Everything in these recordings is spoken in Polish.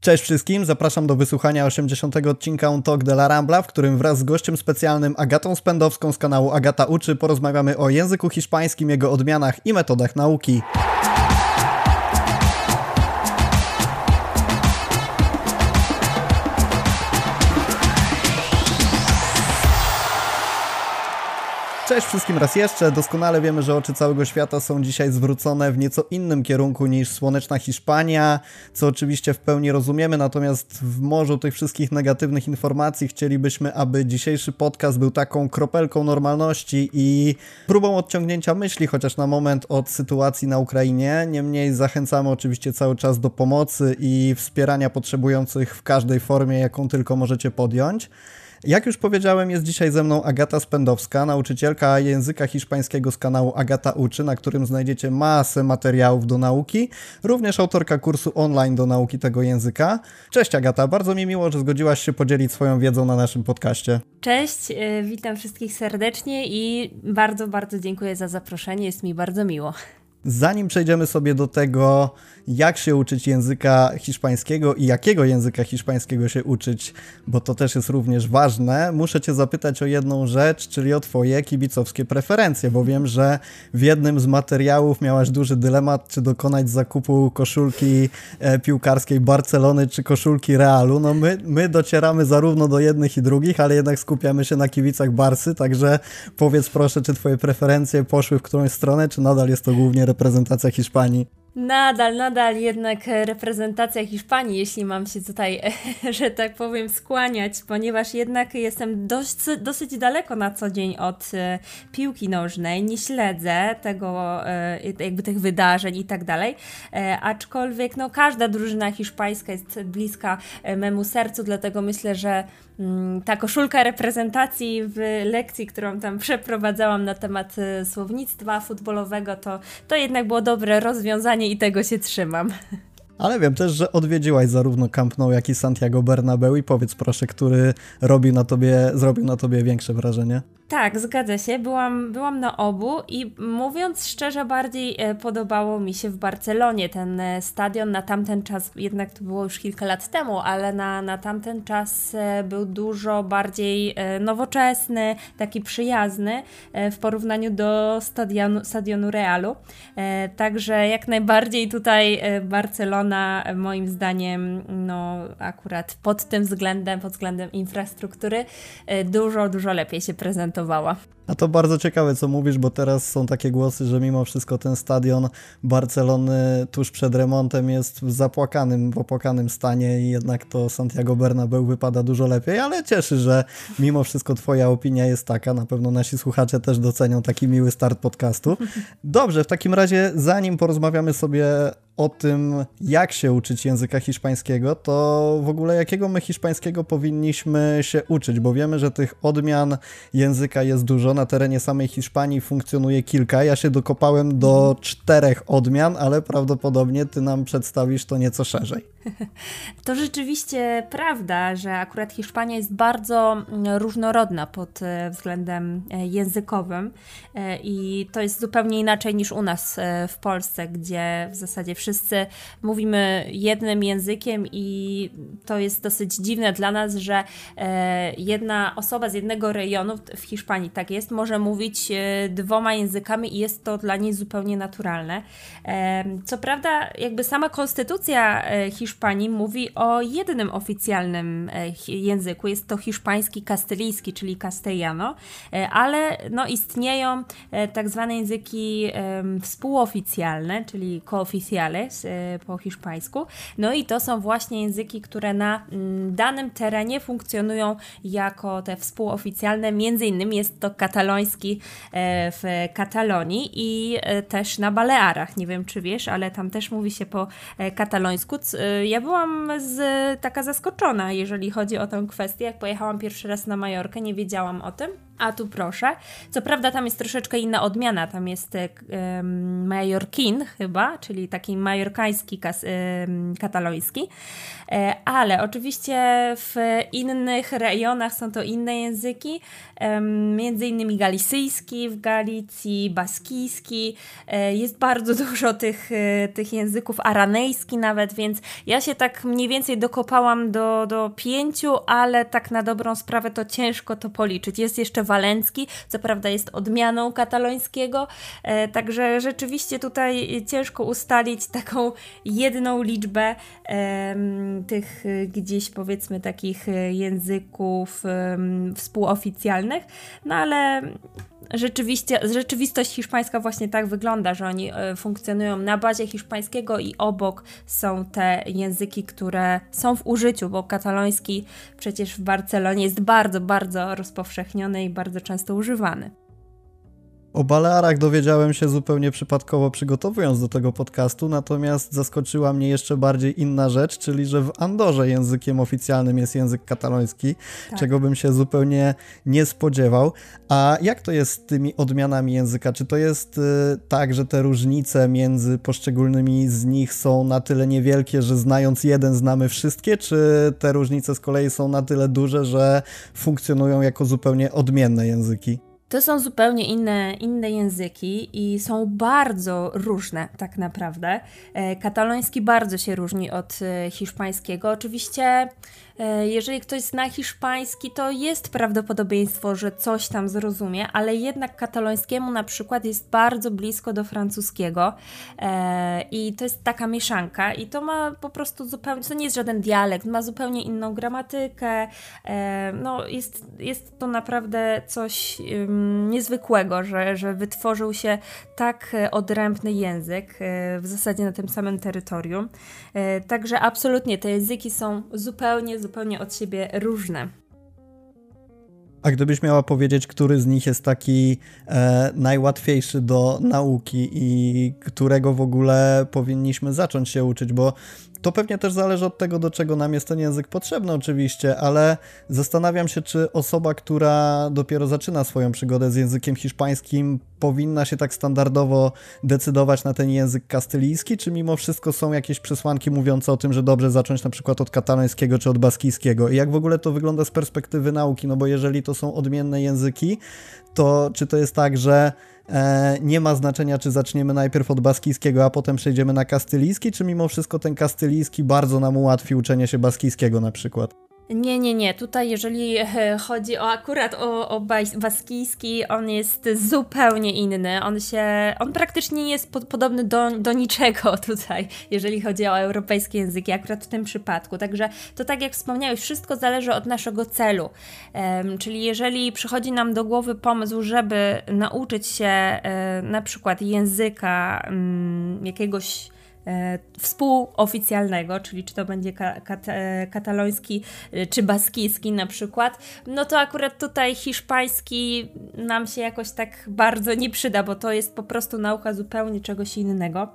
Cześć wszystkim, zapraszam do wysłuchania 80. odcinka On Talk de la Rambla, w którym wraz z gościem specjalnym Agatą Spędowską z kanału Agata Uczy porozmawiamy o języku hiszpańskim, jego odmianach i metodach nauki. Cześć wszystkim raz jeszcze. Doskonale wiemy, że oczy całego świata są dzisiaj zwrócone w nieco innym kierunku niż słoneczna Hiszpania, co oczywiście w pełni rozumiemy, natomiast w morzu tych wszystkich negatywnych informacji chcielibyśmy, aby dzisiejszy podcast był taką kropelką normalności i próbą odciągnięcia myśli, chociaż na moment od sytuacji na Ukrainie. Niemniej zachęcamy oczywiście cały czas do pomocy i wspierania potrzebujących w każdej formie, jaką tylko możecie podjąć. Jak już powiedziałem, jest dzisiaj ze mną Agata Spędowska, nauczycielka języka hiszpańskiego z kanału Agata Uczy, na którym znajdziecie masę materiałów do nauki, również autorka kursu online do nauki tego języka. Cześć Agata, bardzo mi miło, że zgodziłaś się podzielić swoją wiedzą na naszym podcaście. Cześć, y, witam wszystkich serdecznie i bardzo, bardzo dziękuję za zaproszenie, jest mi bardzo miło. Zanim przejdziemy sobie do tego, jak się uczyć języka hiszpańskiego i jakiego języka hiszpańskiego się uczyć, bo to też jest również ważne, muszę Cię zapytać o jedną rzecz, czyli o Twoje kibicowskie preferencje, bo wiem, że w jednym z materiałów miałaś duży dylemat, czy dokonać zakupu koszulki e, piłkarskiej Barcelony, czy koszulki Realu. No my, my docieramy zarówno do jednych i drugich, ale jednak skupiamy się na kibicach Barsy, także powiedz proszę, czy Twoje preferencje poszły w którąś stronę, czy nadal jest to głównie reprezentacja Hiszpanii? Nadal, nadal jednak reprezentacja Hiszpanii, jeśli mam się tutaj, że tak powiem, skłaniać, ponieważ jednak jestem dość, dosyć daleko na co dzień od e, piłki nożnej, nie śledzę tego, e, jakby tych wydarzeń i tak dalej, e, aczkolwiek no, każda drużyna hiszpańska jest bliska memu sercu, dlatego myślę, że ta koszulka reprezentacji w lekcji, którą tam przeprowadzałam na temat słownictwa futbolowego, to, to jednak było dobre rozwiązanie i tego się trzymam. Ale wiem też, że odwiedziłaś zarówno Camp Nou, jak i Santiago Bernabeu i powiedz proszę, który na tobie, zrobił na tobie większe wrażenie. Tak, zgadza się. Byłam, byłam na obu i mówiąc szczerze, bardziej e, podobało mi się w Barcelonie ten e, stadion. Na tamten czas, jednak to było już kilka lat temu, ale na, na tamten czas e, był dużo bardziej nowoczesny, taki przyjazny w porównaniu do stadionu, stadionu Realu. Także jak najbardziej tutaj Barcelona, moim zdaniem, no akurat pod tym względem, pod względem infrastruktury, dużo, dużo lepiej się prezentuje startowała a to bardzo ciekawe, co mówisz, bo teraz są takie głosy, że mimo wszystko ten stadion Barcelony tuż przed remontem jest w zapłakanym, w opłakanym stanie i jednak to Santiago Bernabeu wypada dużo lepiej, ale cieszy, że mimo wszystko twoja opinia jest taka. Na pewno nasi słuchacze też docenią taki miły start podcastu. Dobrze, w takim razie zanim porozmawiamy sobie o tym, jak się uczyć języka hiszpańskiego, to w ogóle jakiego my hiszpańskiego powinniśmy się uczyć, bo wiemy, że tych odmian języka jest dużo. Na terenie samej Hiszpanii funkcjonuje kilka. Ja się dokopałem do czterech odmian, ale prawdopodobnie ty nam przedstawisz to nieco szerzej. To rzeczywiście prawda, że akurat Hiszpania jest bardzo mm, różnorodna pod e, względem e, językowym e, i to jest zupełnie inaczej niż u nas w Polsce, gdzie w zasadzie wszyscy mówimy jednym językiem i to jest dosyć dziwne dla nas, że jedna osoba z jednego rejonu w Hiszpanii, tak jest, może mówić dwoma językami i jest to dla niej zupełnie naturalne. Co prawda, jakby sama konstytucja hiszpańska Hiszpanii mówi o jednym oficjalnym e, języku. Jest to hiszpański kastylijski, czyli castellano, e, ale no, istnieją e, tak zwane języki współoficjalne, czyli cooficiales po hiszpańsku. No i to są właśnie języki, które na mm, danym terenie funkcjonują jako te współoficjalne. Między innymi jest to kataloński w Katalonii i też na Balearach. Nie wiem, czy wiesz, ale tam też mówi się po katalońsku ja byłam z, taka zaskoczona, jeżeli chodzi o tę kwestię. Jak pojechałam pierwszy raz na Majorkę, nie wiedziałam o tym. A tu proszę. Co prawda tam jest troszeczkę inna odmiana, tam jest um, Majorkin chyba, czyli taki majorkański kas, kataloński, e, ale oczywiście w innych rejonach są to inne języki, um, między innymi galicyjski w Galicji, baskijski, e, jest bardzo dużo tych, e, tych języków, aranejski nawet, więc ja się tak mniej więcej dokopałam do, do pięciu, ale tak na dobrą sprawę to ciężko to policzyć. Jest jeszcze walencki, co prawda jest odmianą katalońskiego, e, także rzeczywiście tutaj ciężko ustalić taką jedną liczbę tych gdzieś powiedzmy takich języków współoficjalnych, no ale rzeczywiście, rzeczywistość hiszpańska właśnie tak wygląda, że oni e, funkcjonują na bazie hiszpańskiego i obok są te języki, które są w użyciu, bo kataloński przecież w Barcelonie jest bardzo, bardzo rozpowszechniony i bardzo często używany. O Balearach dowiedziałem się zupełnie przypadkowo przygotowując do tego podcastu, natomiast zaskoczyła mnie jeszcze bardziej inna rzecz, czyli że w Andorze językiem oficjalnym jest język kataloński, tak. czego bym się zupełnie nie spodziewał. A jak to jest z tymi odmianami języka? Czy to jest y, tak, że te różnice między poszczególnymi z nich są na tyle niewielkie, że znając jeden znamy wszystkie, czy te różnice z kolei są na tyle duże, że funkcjonują jako zupełnie odmienne języki? To są zupełnie inne, inne języki i są bardzo różne tak naprawdę. E, kataloński bardzo się różni od e, hiszpańskiego. Oczywiście jeżeli ktoś zna hiszpański, to jest prawdopodobieństwo, że coś tam zrozumie, ale jednak katalońskiemu na przykład jest bardzo blisko do francuskiego e, i to jest taka mieszanka i to ma po prostu zupełnie, to nie jest żaden dialekt, ma zupełnie inną gramatykę, e, no jest, jest to naprawdę coś niezwykłego, że, że wytworzył się tak odrębny język w zasadzie na tym samym terytorium. Także absolutnie te języki są zupełnie, zupełnie zupełnie od siebie różne. A gdybyś miała powiedzieć, który z nich jest taki e, najłatwiejszy do nauki i którego w ogóle powinniśmy zacząć się uczyć, bo to pewnie też zależy od tego, do czego nam jest ten język potrzebny, oczywiście, ale zastanawiam się, czy osoba, która dopiero zaczyna swoją przygodę z językiem hiszpańskim, powinna się tak standardowo decydować na ten język kastylijski, czy mimo wszystko są jakieś przesłanki mówiące o tym, że dobrze zacząć na przykład od katalońskiego czy od baskijskiego? I jak w ogóle to wygląda z perspektywy nauki? No bo jeżeli to są odmienne języki, to czy to jest tak, że nie ma znaczenia, czy zaczniemy najpierw od baskijskiego, a potem przejdziemy na kastylijski, czy mimo wszystko ten kastylijski bardzo nam ułatwi uczenie się baskijskiego na przykład? Nie, nie, nie. Tutaj, jeżeli e, chodzi o akurat o, o baskijski, on jest zupełnie inny. On się, on praktycznie nie jest podobny do, do niczego tutaj, jeżeli chodzi o europejskie języki, akurat w tym przypadku. Także to tak jak wspomniałeś, wszystko zależy od naszego celu. Um, czyli jeżeli przychodzi nam do głowy pomysł, żeby nauczyć się um, na przykład języka um, jakiegoś współoficjalnego, czyli czy to będzie kat e, kataloński e, czy baskijski na przykład, no to akurat tutaj hiszpański nam się jakoś tak bardzo nie przyda, bo to jest po prostu nauka zupełnie czegoś innego.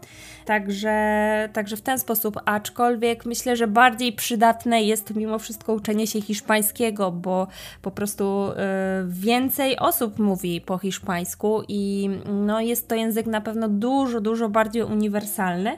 Także, także w ten sposób, aczkolwiek myślę, że bardziej przydatne jest mimo wszystko uczenie się hiszpańskiego, bo po prostu więcej osób mówi po hiszpańsku i no, jest to język na pewno dużo, dużo bardziej uniwersalny.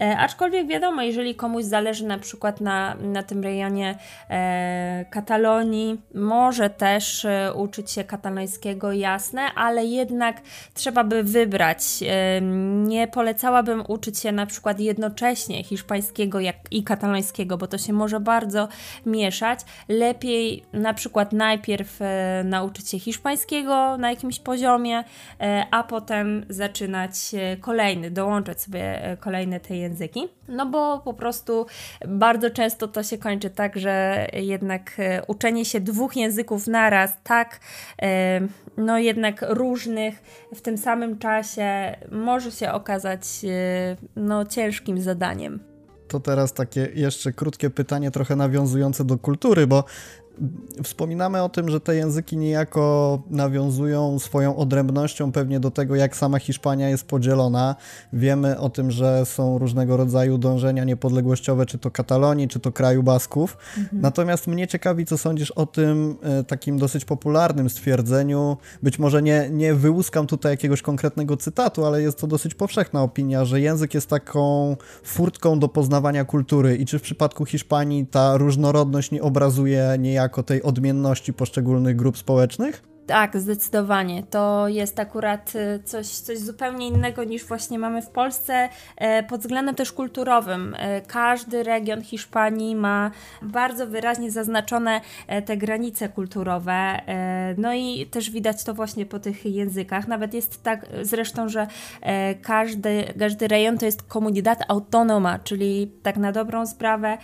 aczkolwiek wiadomo, jeżeli komuś zależy na przykład na, na tym rejonie e, Katalonii, może też e, uczyć się katalońskiego, jasne, ale jednak trzeba by wybrać. E, nie polecałabym uczyć się na przykład jednocześnie hiszpańskiego i katalońskiego, bo to się może bardzo mieszać. Lepiej na przykład najpierw e, nauczyć się hiszpańskiego na jakimś poziomie, e, a potem zaczynać kolejny, dołączać sobie kolejne te języki. No bo po prostu bardzo często to się kończy tak, że jednak e, uczenie się dwóch języków naraz, tak, e, no jednak różnych w tym samym czasie może się okazać e, no ciężkim zadaniem. To teraz takie jeszcze krótkie pytanie, trochę nawiązujące do kultury, bo Wspominamy o tym, że te języki niejako nawiązują swoją odrębnością pewnie do tego, jak sama Hiszpania jest podzielona. Wiemy o tym, że są różnego rodzaju dążenia niepodległościowe, czy to Katalonii, czy to kraju Basków. Mhm. Natomiast mnie ciekawi, co sądzisz o tym e, takim dosyć popularnym stwierdzeniu. Być może nie, nie wyłuskam tutaj jakiegoś konkretnego cytatu, ale jest to dosyć powszechna opinia, że język jest taką furtką do poznawania kultury i czy w przypadku Hiszpanii ta różnorodność nie obrazuje niejako tej odmienności poszczególnych grup społecznych? Tak, zdecydowanie. To jest akurat y, coś, coś zupełnie innego niż właśnie mamy w Polsce e, pod względem też kulturowym. E, każdy region Hiszpanii ma bardzo wyraźnie zaznaczone e, te granice kulturowe. No i też widać to właśnie po tych językach. Nawet jest tak zresztą, że każdy, każdy rejon to jest comunidad autonoma, czyli tak na dobrą sprawę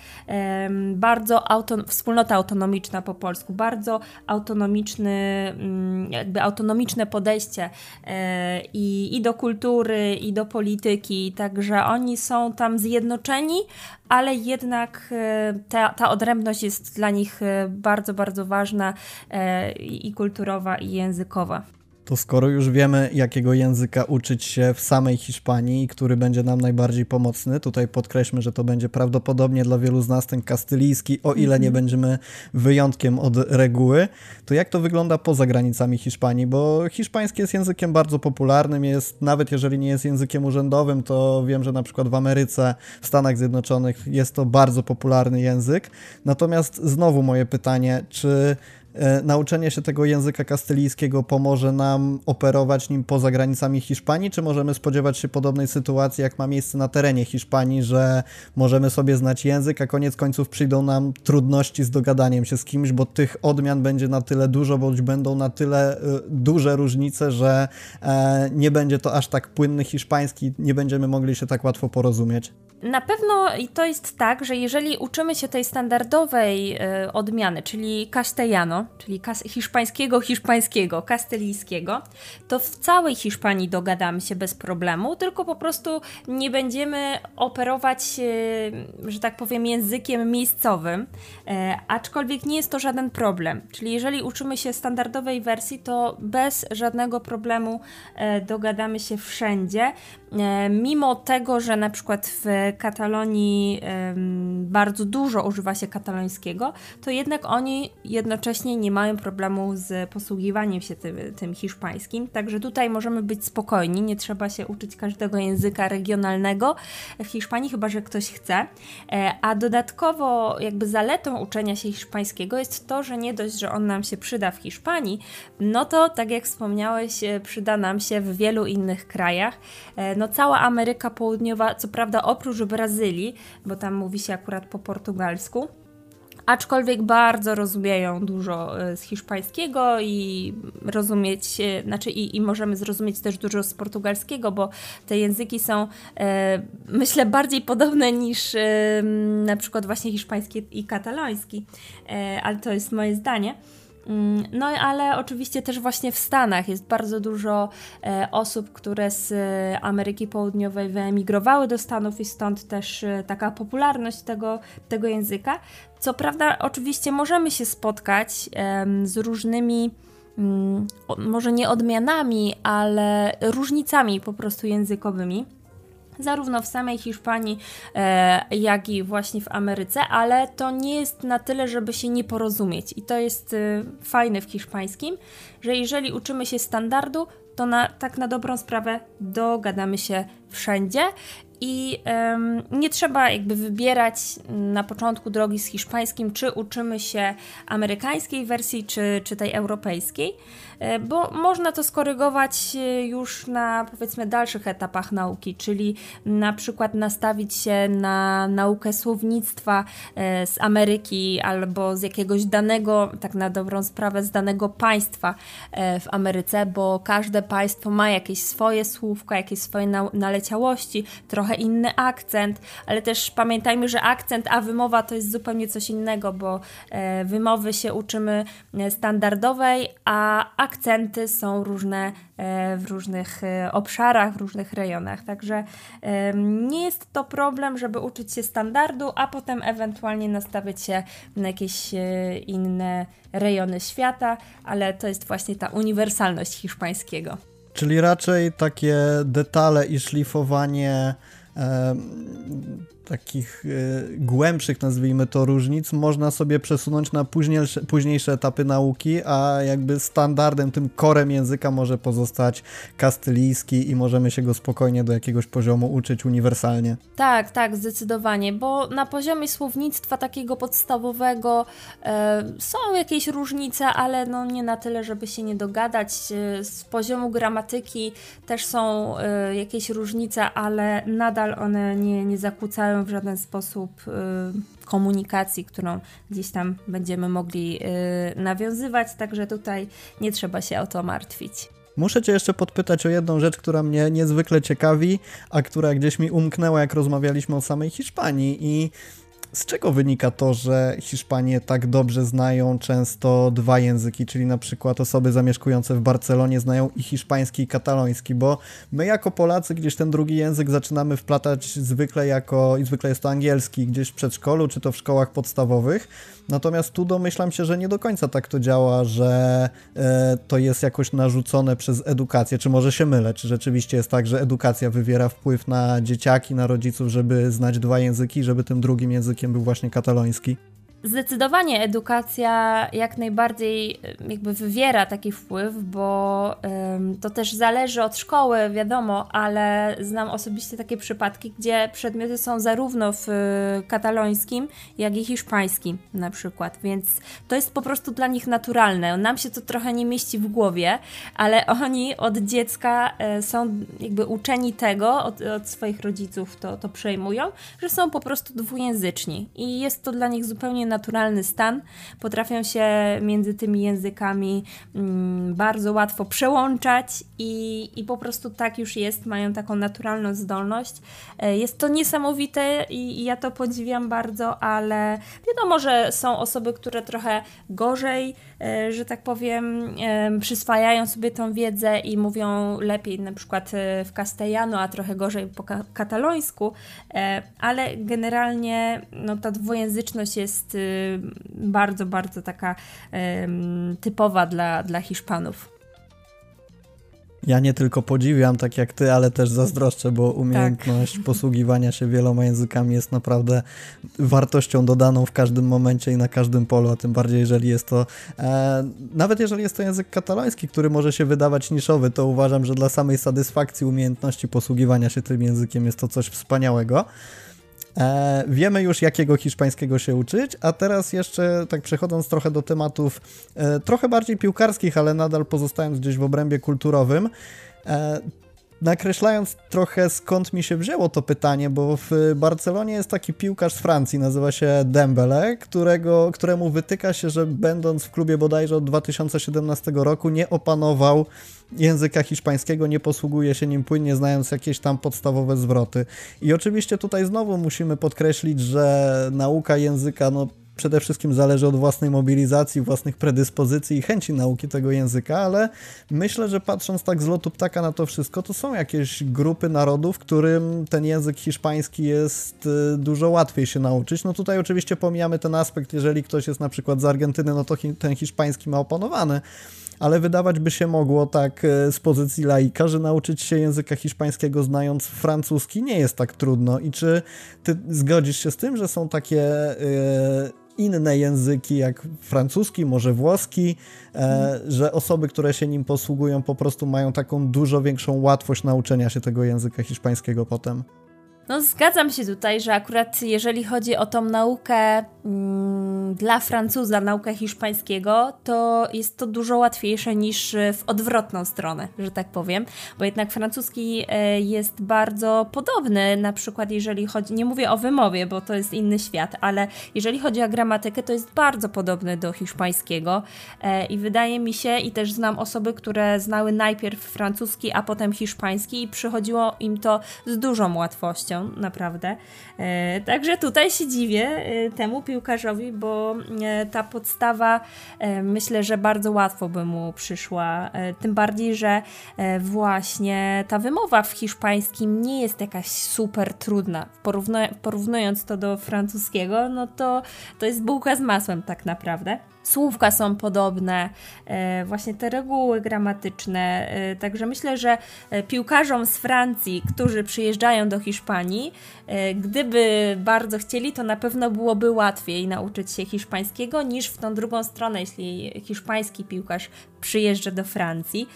bardzo auton wspólnota autonomiczna po polsku, bardzo autonomiczny jakby autonomiczne podejście e, i, i do kultury, i do polityki, także oni są tam zjednoczeni, ale jednak e, ta, ta odrębność jest dla nich e, bardzo, bardzo ważna i kulturowa, i językowa. To skoro już wiemy, jakiego języka uczyć się w samej Hiszpanii, który będzie nam najbardziej pomocny, tutaj podkreślmy, że to będzie prawdopodobnie dla wielu z nas ten kastylijski, o ile nie mhm. będziemy wyjątkiem od reguły, to jak to wygląda poza granicami Hiszpanii? Bo hiszpański jest językiem bardzo popularnym, jest nawet jeżeli nie jest językiem urzędowym, to wiem, że na przykład w Ameryce, w Stanach Zjednoczonych jest to bardzo popularny język. Natomiast znowu moje pytanie, czy nauczenie się tego języka kastylijskiego pomoże nam operować nim poza granicami Hiszpanii, czy możemy spodziewać się podobnej sytuacji, jak ma miejsce na terenie Hiszpanii, że możemy sobie znać język, a koniec końców przyjdą nam trudności z dogadaniem się z kimś, bo tych odmian będzie na tyle dużo, bądź będą na tyle e, duże różnice, że e, nie będzie to aż tak płynny hiszpański, nie będziemy mogli się tak łatwo porozumieć. Na pewno i to jest tak, że jeżeli uczymy się tej standardowej y, odmiany, czyli castellano, czyli hiszpańskiego, hiszpańskiego, kastylijskiego, to w całej Hiszpanii dogadamy się bez problemu, tylko po prostu nie będziemy operować, y, że tak powiem, językiem miejscowym, y, aczkolwiek nie jest to żaden problem. Czyli jeżeli uczymy się standardowej wersji, to bez żadnego problemu dogadamy się wszędzie, mimo tego, że na przykład w Katalonii bardzo dużo używa się katalońskiego, to jednak oni jednocześnie nie mają problemu z posługiwaniem się tym, tym hiszpańskim. Także tutaj możemy być spokojni, nie trzeba się uczyć każdego języka regionalnego w Hiszpanii, chyba że ktoś chce. E, a dodatkowo, jakby zaletą uczenia się hiszpańskiego jest to, że nie dość, że on nam się przyda w Hiszpanii, no to tak jak wspomniałeś, e, przyda nam się w wielu innych krajach. E, no cała Ameryka Południowa, co prawda oprócz Brazylii, bo tam mówi się akurat po portugalsku. Aczkolwiek bardzo rozumieją dużo e, z hiszpańskiego i rozumieć, e, znaczy i, i możemy zrozumieć też dużo z portugalskiego, bo te języki są e, myślę bardziej podobne niż e, na przykład właśnie hiszpański i kataloński, e, ale to jest moje zdanie. Mm, no ale oczywiście też właśnie w Stanach jest bardzo dużo e, osób, które z e, Ameryki Południowej wyemigrowały do Stanów i stąd też e, taka popularność tego, tego języka. Co prawda, oczywiście możemy się spotkać z różnymi, mm, może nie odmianami, ale różnicami po prostu językowymi zarówno w samej Hiszpanii, e, jak i właśnie w Ameryce, ale to nie jest na tyle, żeby się nie porozumieć. I to jest e, fajne w hiszpańskim, że jeżeli uczymy się standardu, to na, tak na dobrą sprawę dogadamy się wszędzie. I um, nie trzeba jakby wybierać na początku drogi z hiszpańskim, czy uczymy się amerykańskiej wersji, czy, czy tej europejskiej, e, bo można to skorygować e, już na powiedzmy dalszych etapach nauki, czyli na przykład nastawić się na naukę słownictwa e, z Ameryki albo z jakiegoś danego, tak na dobrą sprawę, z danego państwa w Ameryce, bo każde państwo ma jakieś swoje słówka, jakieś swoje naleciałości trochę inny akcent, ale też pamiętajmy, że akcent a wymowa to jest zupełnie coś innego, bo e, wymowy się uczymy e, standardowej, a akcenty są różne e, w różnych obszarach, w różnych rejonach. Także nie jest to problem, żeby uczyć się standardu, a potem ewentualnie nastawiać się na jakieś inne rejony świata, ale to jest właśnie ta uniwersalność hiszpańskiego. Czyli raczej takie detale i szlifowanie takich y, głębszych, nazwijmy to, różnic można sobie przesunąć na późniejsze, późniejsze etapy nauki, a jakby standardem, tym korem języka może pozostać kastylijski i możemy się go spokojnie do jakiegoś poziomu uczyć uniwersalnie. Tak, tak, zdecydowanie, bo na poziomie słownictwa takiego podstawowego e, są jakieś różnice, ale no nie na tyle, żeby się nie dogadać. E, z poziomu gramatyki też są e, jakieś różnice, ale nadal one nie, nie zakłócają w żaden sposób y, komunikacji, którą gdzieś tam będziemy mogli y, nawiązywać, także tutaj nie trzeba się o to martwić. Muszę Cię jeszcze podpytać o jedną rzecz, która mnie niezwykle ciekawi, a która gdzieś mi umknęła, jak rozmawialiśmy o samej Hiszpanii. I z czego wynika to, że Hiszpanie tak dobrze znają często dwa języki, czyli na przykład osoby zamieszkujące w Barcelonie znają i hiszpański i kataloński, bo my jako Polacy gdzieś ten drugi język zaczynamy wplatać zwykle jako, i zwykle jest to angielski gdzieś w przedszkolu, czy to w szkołach podstawowych, Natomiast tu domyślam się, że nie do końca tak to działa, że e, to jest jakoś narzucone przez edukację. Czy może się mylę? Czy rzeczywiście jest tak, że edukacja wywiera wpływ na dzieciaki, na rodziców, żeby znać dwa języki, żeby tym drugim językiem był właśnie kataloński? Zdecydowanie edukacja jak najbardziej jakby wywiera taki wpływ, bo ym, to też zależy od szkoły, wiadomo, ale znam osobiście takie przypadki, gdzie przedmioty są zarówno w y, katalońskim, jak i hiszpańskim na przykład, więc to jest po prostu dla nich naturalne. Nam się to trochę nie mieści w głowie, ale oni od dziecka y, są jakby uczeni tego, od, od swoich rodziców to, to przejmują, że są po prostu dwujęzyczni i jest to dla nich zupełnie naturalny stan. Potrafią się między tymi językami mm, bardzo łatwo przełączać i, i po prostu tak już jest, mają taką naturalną zdolność. E, jest to niesamowite i, ja to podziwiam bardzo, ale wiadomo, że są osoby, które trochę gorzej, że tak powiem, e, przyswajają sobie tą wiedzę i mówią lepiej na przykład w castellano, a trochę gorzej po katalońsku, ale generalnie no, ta dwujęzyczność jest bardzo, bardzo taka typowa dla, dla Hiszpanów. Ja nie tylko podziwiam, tak jak ty, ale też zazdroszczę, bo umiejętność tak. posługiwania się wieloma językami jest naprawdę wartością dodaną w każdym momencie i na każdym polu, a tym bardziej, jeżeli jest to, e, nawet jeżeli jest to język kataloński, który może się wydawać niszowy, to uważam, że dla samej satysfakcji umiejętności posługiwania się tym językiem jest to coś wspaniałego. E, wiemy już, jakiego hiszpańskiego się uczyć, a teraz jeszcze, tak przechodząc trochę do tematów e, trochę bardziej piłkarskich, ale nadal pozostając gdzieś w obrębie kulturowym, e, nakreślając trochę skąd mi się wzięło to pytanie, bo w Barcelonie jest taki piłkarz z Francji, nazywa się Dembele, którego, któremu wytyka się, że będąc w klubie bodajże od 2017 roku nie opanował języka hiszpańskiego, nie posługuje się nim płynnie, znając jakieś tam podstawowe zwroty. I oczywiście tutaj znowu musimy podkreślić, że nauka języka, no przede wszystkim zależy od własnej mobilizacji, własnych predyspozycji i chęci nauki tego języka, ale myślę, że patrząc tak z lotu ptaka na to wszystko, to są jakieś grupy narodów, którym ten język hiszpański jest y, dużo łatwiej się nauczyć. No tutaj oczywiście pomijamy ten aspekt, jeżeli ktoś jest na przykład z Argentyny, no to ten hiszpański ma opanowany, ale wydawać by się mogło tak y, z pozycji laika, że nauczyć się języka hiszpańskiego znając francuski nie jest tak trudno. I czy ty zgodzisz się z tym, że są takie yy, inne języki, jak francuski, może włoski, e, że osoby, które się nim posługują, po prostu mają taką dużo większą łatwość nauczenia się tego języka hiszpańskiego potem. No, zgadzam się tutaj, że akurat jeżeli chodzi o tą naukę mm, dla Francuza nauka hiszpańskiego, to jest to dużo łatwiejsze niż w odwrotną stronę, że tak powiem, bo jednak francuski e, jest bardzo podobny, na przykład jeżeli chodzi, nie mówię o wymowie, bo to jest inny świat, ale jeżeli chodzi o gramatykę, to jest bardzo podobny do hiszpańskiego e, i wydaje mi się, i też znam osoby, które znały najpierw francuski, a potem hiszpański i przychodziło im to z dużą łatwością, naprawdę. E, także tutaj się dziwię temu piłkarzowi, bo ta podstawa myślę, że bardzo łatwo by mu przyszła, tym bardziej, że właśnie ta wymowa w hiszpańskim nie jest jakaś super trudna. porównując to do francuskiego, no to to jest bułka z masłem tak naprawdę słówka są podobne, e, właśnie te reguły gramatyczne. E, także myślę, że e, piłkarzom z Francji, którzy przyjeżdżają do Hiszpanii, gdyby bardzo chcieli, to na pewno byłoby łatwiej nauczyć się hiszpańskiego niż w tą drugą stronę, jeśli hiszpański piłkarz przyjeżdża do Francji.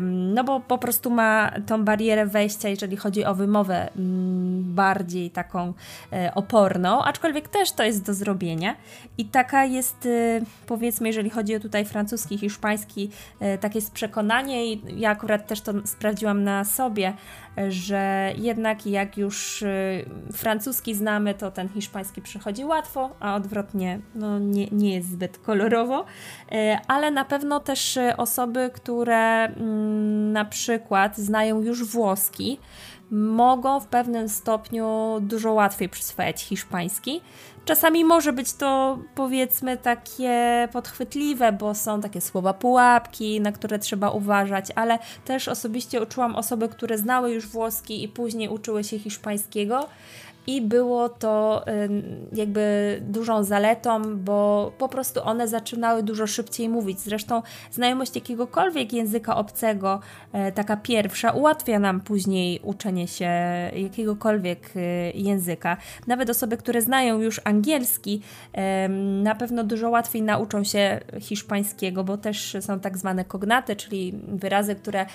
No bo po prostu ma tą barierę wejścia, jeżeli chodzi o wymowę, mm, bardziej taką oporną, aczkolwiek też to jest do zrobienia. I taka jest powiedzmy, jeżeli chodzi o tutaj francuski, hiszpański, e, takie jest przekonanie i ja akurat też to sprawdziłam na sobie, że jednak jak już e, francuski znamy, to ten hiszpański przychodzi łatwo, a odwrotnie no, nie, nie jest zbyt kolorowo, e, ale na pewno też osoby, które mm, na przykład znają już włoski, mogą w pewnym stopniu dużo łatwiej przyswajać hiszpański. Czasami może być to powiedzmy takie podchwytliwe, bo są takie słowa pułapki, na które trzeba uważać, ale też osobiście uczyłam osoby, które znały już włoski i później uczyły się hiszpańskiego i było to jakby dużą zaletą, bo po prostu one zaczynały dużo szybciej mówić. Zresztą znajomość jakiegokolwiek języka obcego, e, taka pierwsza, ułatwia nam później uczenie się jakiegokolwiek e, języka. Nawet osoby, które znają już angielski, na pewno dużo łatwiej nauczą się hiszpańskiego, bo też są tak zwane kognaty, czyli wyrazy, które e,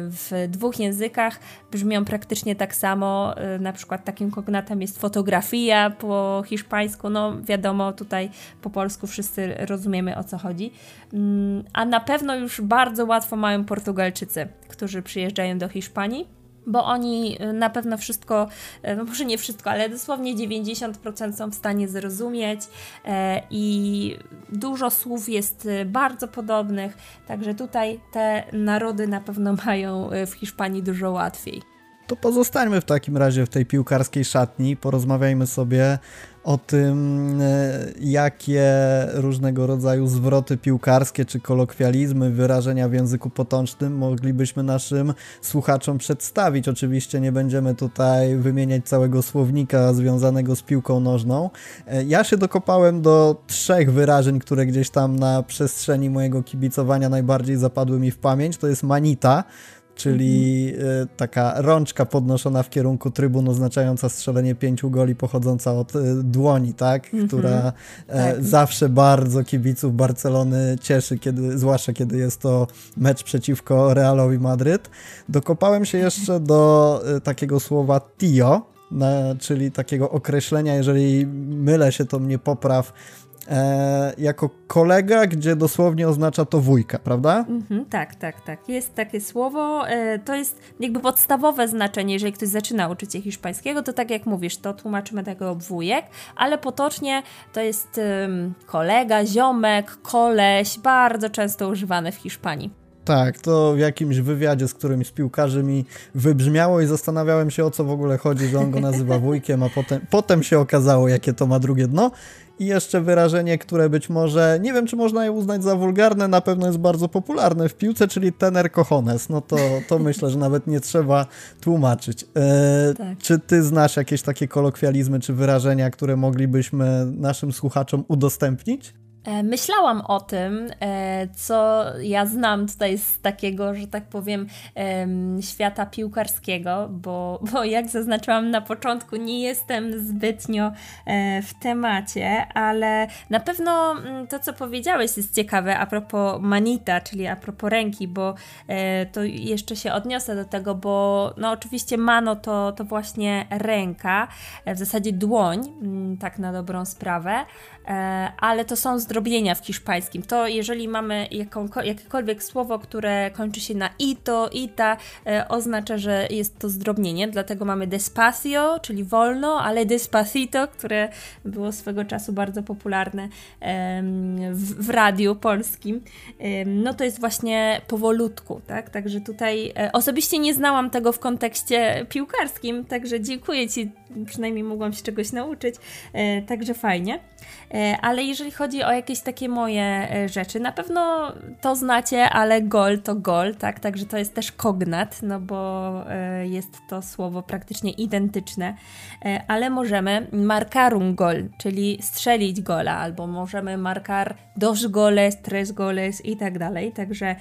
w dwóch językach brzmią praktycznie tak samo. Na przykład takim kognatem kognatem jest fotografia po hiszpańsku, no wiadomo, tutaj po polsku wszyscy rozumiemy o co chodzi. Mm, a na pewno już bardzo łatwo mają Portugalczycy, którzy przyjeżdżają do Hiszpanii bo oni y, na pewno wszystko, y, no może nie wszystko, ale dosłownie 90% są w stanie zrozumieć e, i dużo słów jest y, bardzo podobnych, także tutaj te narody na pewno mają w Hiszpanii dużo łatwiej. To pozostańmy w takim razie w tej piłkarskiej szatni, porozmawiajmy sobie o tym, e, jakie różnego rodzaju zwroty piłkarskie czy kolokwializmy, wyrażenia w języku potocznym moglibyśmy naszym słuchaczom przedstawić. Oczywiście nie będziemy tutaj wymieniać całego słownika związanego z piłką nożną. E, ja się dokopałem do trzech wyrażeń, które gdzieś tam na przestrzeni mojego kibicowania najbardziej zapadły mi w pamięć. To jest manita, czyli mhm. taka rączka podnoszona w kierunku trybun oznaczająca strzelenie pięciu goli pochodząca od e, dłoni, tak? Mhm. Która e, tak. zawsze bardzo kibiców Barcelony cieszy, kiedy, zwłaszcza kiedy jest to mecz przeciwko Realowi Madryt. Dokopałem się jeszcze do takiego słowa tio, na, czyli takiego określenia, jeżeli mylę się, to mnie popraw, e, jako kolega, gdzie dosłownie oznacza to wujka, prawda? Mhm, tak, tak, tak. Jest takie słowo. E, to jest jakby podstawowe znaczenie, jeżeli ktoś zaczyna uczyć się hiszpańskiego, to tak jak mówisz, to tłumaczymy tego wujek, ale potocznie to jest kolega, ziomek, koleś, bardzo często używane w Hiszpanii. Tak, to w jakimś wywiadzie z którymś z piłkarzy mi wybrzmiało i zastanawiałem się o co w ogóle chodzi, że on go nazywa wujkiem, a potem, potem się okazało, jakie to ma drugie dno. I jeszcze wyrażenie, które być może, nie wiem czy można je uznać za wulgarne, na pewno jest bardzo popularne w piłce, czyli tener cojones. No to, to myślę, że nawet nie trzeba tłumaczyć. E, tak. Czy ty znasz jakieś takie kolokwializmy czy wyrażenia, które moglibyśmy naszym słuchaczom udostępnić? E, myślałam o tym, e, co ja znam tutaj z takiego, że tak powiem, świata piłkarskiego, bo, bo jak zaznaczyłam na początku, nie jestem zbytnio e, w temacie, ale na pewno mm, to, co powiedziałeś, jest ciekawe a propos manita, czyli a propos ręki, bo to jeszcze się odniosę do tego, bo no oczywiście mano to, to właśnie ręka, w zasadzie dłoń, mm, tak na dobrą sprawę, ale to są zdrobnienia w hiszpańskim. To jeżeli mamy jakiekolwiek słowo, które kończy się na ito, ita, e, oznacza, że jest to zdrobnienie, dlatego mamy despacio, czyli wolno, ale despacito, które było swego czasu bardzo popularne w, w radiu polskim, no to jest właśnie powolutku, tak? Także tutaj e, osobiście nie znałam tego w kontekście piłkarskim, także dziękuję Ci, przynajmniej mogłam się czegoś nauczyć, e, także fajnie. Ale jeżeli chodzi o jakieś takie moje e, rzeczy. Na pewno to znacie, ale gol to gol, tak? Także to jest też kognat, no bo e, jest to słowo praktycznie identyczne, e, ale możemy marcar un gol, czyli strzelić gola, albo możemy marcar dos goles, tres goles i tak dalej. Także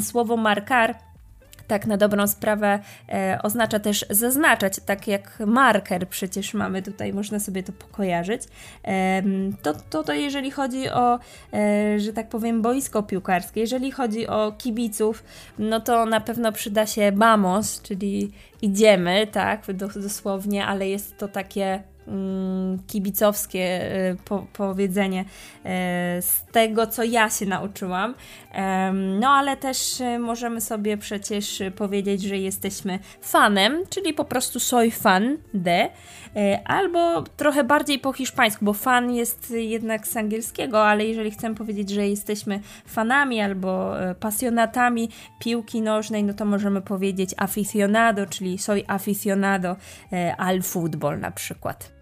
słowo marcar tak na dobrą sprawę e, oznacza też zaznaczać, tak jak marker przecież mamy tutaj, można sobie to pokojarzyć. E, to, to, to jeżeli chodzi o, e, że tak powiem, boisko piłkarskie, jeżeli chodzi o kibiców, no to na pewno przyda się bamos, czyli idziemy, tak, dosłownie, ale jest to takie kibicowskie y, po, powiedzenie y, z tego, co ja się nauczyłam. No ale też y, możemy sobie przecież powiedzieć, że jesteśmy fanem, czyli po prostu soy fan de, albo trochę bardziej po hiszpańsku, bo fan jest jednak z angielskiego, ale jeżeli chcemy powiedzieć, że jesteśmy fanami albo pasjonatami piłki nożnej, no to możemy powiedzieć aficionado, czyli soy aficionado al fútbol na przykład.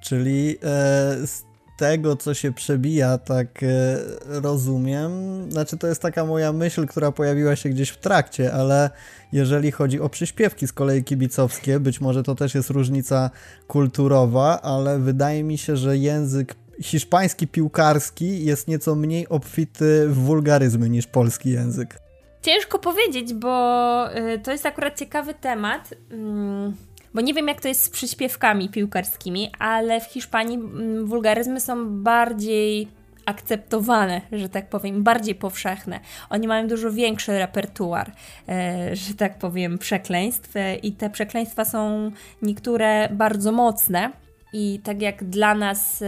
Czyli e, tego, co się przebija, tak e, rozumiem. Znaczy, to jest taka moja myśl, która pojawiła się gdzieś w trakcie, ale jeżeli chodzi o przyśpiewki z kolei kibicowskie, być może to też jest różnica kulturowa, ale wydaje mi się, że język hiszpański piłkarski jest nieco mniej obfity w wulgaryzmy niż polski język. Ciężko powiedzieć, bo y, to jest akurat ciekawy temat. Mm, bo nie wiem jak to jest z przyśpiewkami piłkarskimi, ale w Hiszpanii mm, wulgaryzmy są bardziej akceptowane, że tak powiem, bardziej powszechne. Oni mają dużo większy repertuar, e, że tak powiem, przekleństw e, i te przekleństwa są niektóre bardzo mocne. I tak jak dla nas,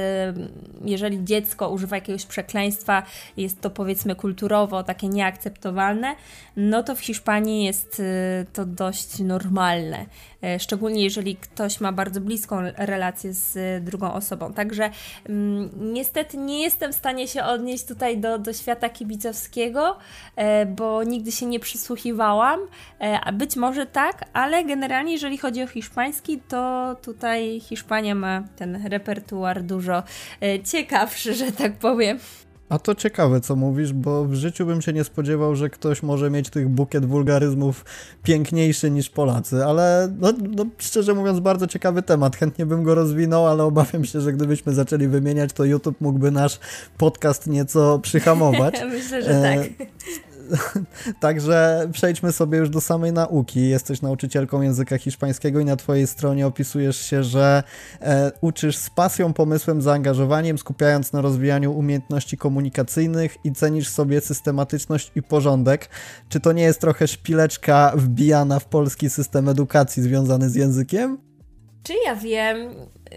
jeżeli dziecko używa jakiegoś przekleństwa, jest to powiedzmy kulturowo takie nieakceptowalne, no to w Hiszpanii jest to dość normalne. E, szczególnie jeżeli ktoś ma bardzo bliską relację z e, drugą osobą. Także mm, niestety nie jestem w stanie się odnieść tutaj do, do świata kibicowskiego, e, bo nigdy się nie przysłuchiwałam, a być może tak, ale generalnie jeżeli chodzi o hiszpański, to tutaj Hiszpania ma ten repertuar dużo ciekawszy, że tak powiem. A to ciekawe, co mówisz, bo w życiu bym się nie spodziewał, że ktoś może mieć tych bukiet wulgaryzmów piękniejszy niż Polacy, ale no, no, szczerze mówiąc, bardzo ciekawy temat. Chętnie bym go rozwinął, ale obawiam się, że gdybyśmy zaczęli wymieniać, to YouTube mógłby nasz podcast nieco przyhamować. Myślę, że tak. Także przejdźmy sobie już do samej nauki. Jesteś nauczycielką języka hiszpańskiego i na Twojej stronie opisujesz się, że e, uczysz z pasją, pomysłem, zaangażowaniem, skupiając na rozwijaniu umiejętności komunikacyjnych i cenisz sobie systematyczność i porządek. Czy to nie jest trochę szpileczka wbijana w polski system edukacji związany z językiem? Czy ja wiem?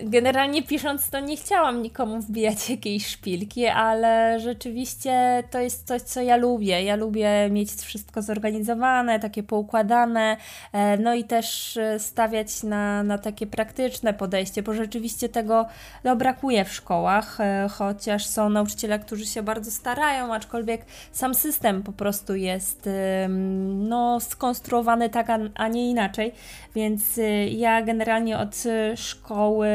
Generalnie pisząc to nie chciałam nikomu wbijać jakiejś szpilki, ale rzeczywiście to jest coś, co ja lubię. Ja lubię mieć wszystko zorganizowane, takie poukładane, e, no i też e, stawiać na, na takie praktyczne podejście, bo rzeczywiście tego no, brakuje w szkołach, e, chociaż są nauczyciele, którzy się bardzo starają, aczkolwiek sam system po prostu jest no, skonstruowany tak, a nie inaczej, więc ja generalnie od szkoły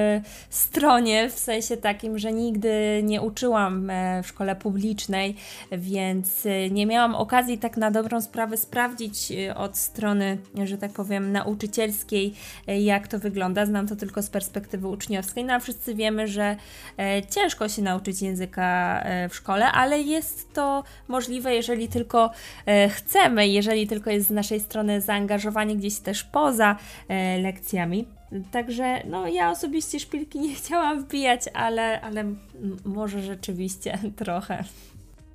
stronie, w sensie takim, że nigdy nie uczyłam w szkole publicznej, więc nie miałam okazji tak na dobrą sprawę sprawdzić od strony, że tak powiem, nauczycielskiej, jak to wygląda. Znam to tylko z perspektywy uczniowskiej, no a wszyscy wiemy, że ciężko się nauczyć języka w szkole, ale jest to możliwe, jeżeli tylko chcemy, jeżeli tylko jest z naszej strony zaangażowanie gdzieś też poza e, lekcjami. Także no, ja osobiście szpilki nie chciałam wbijać, ale, ale może rzeczywiście trochę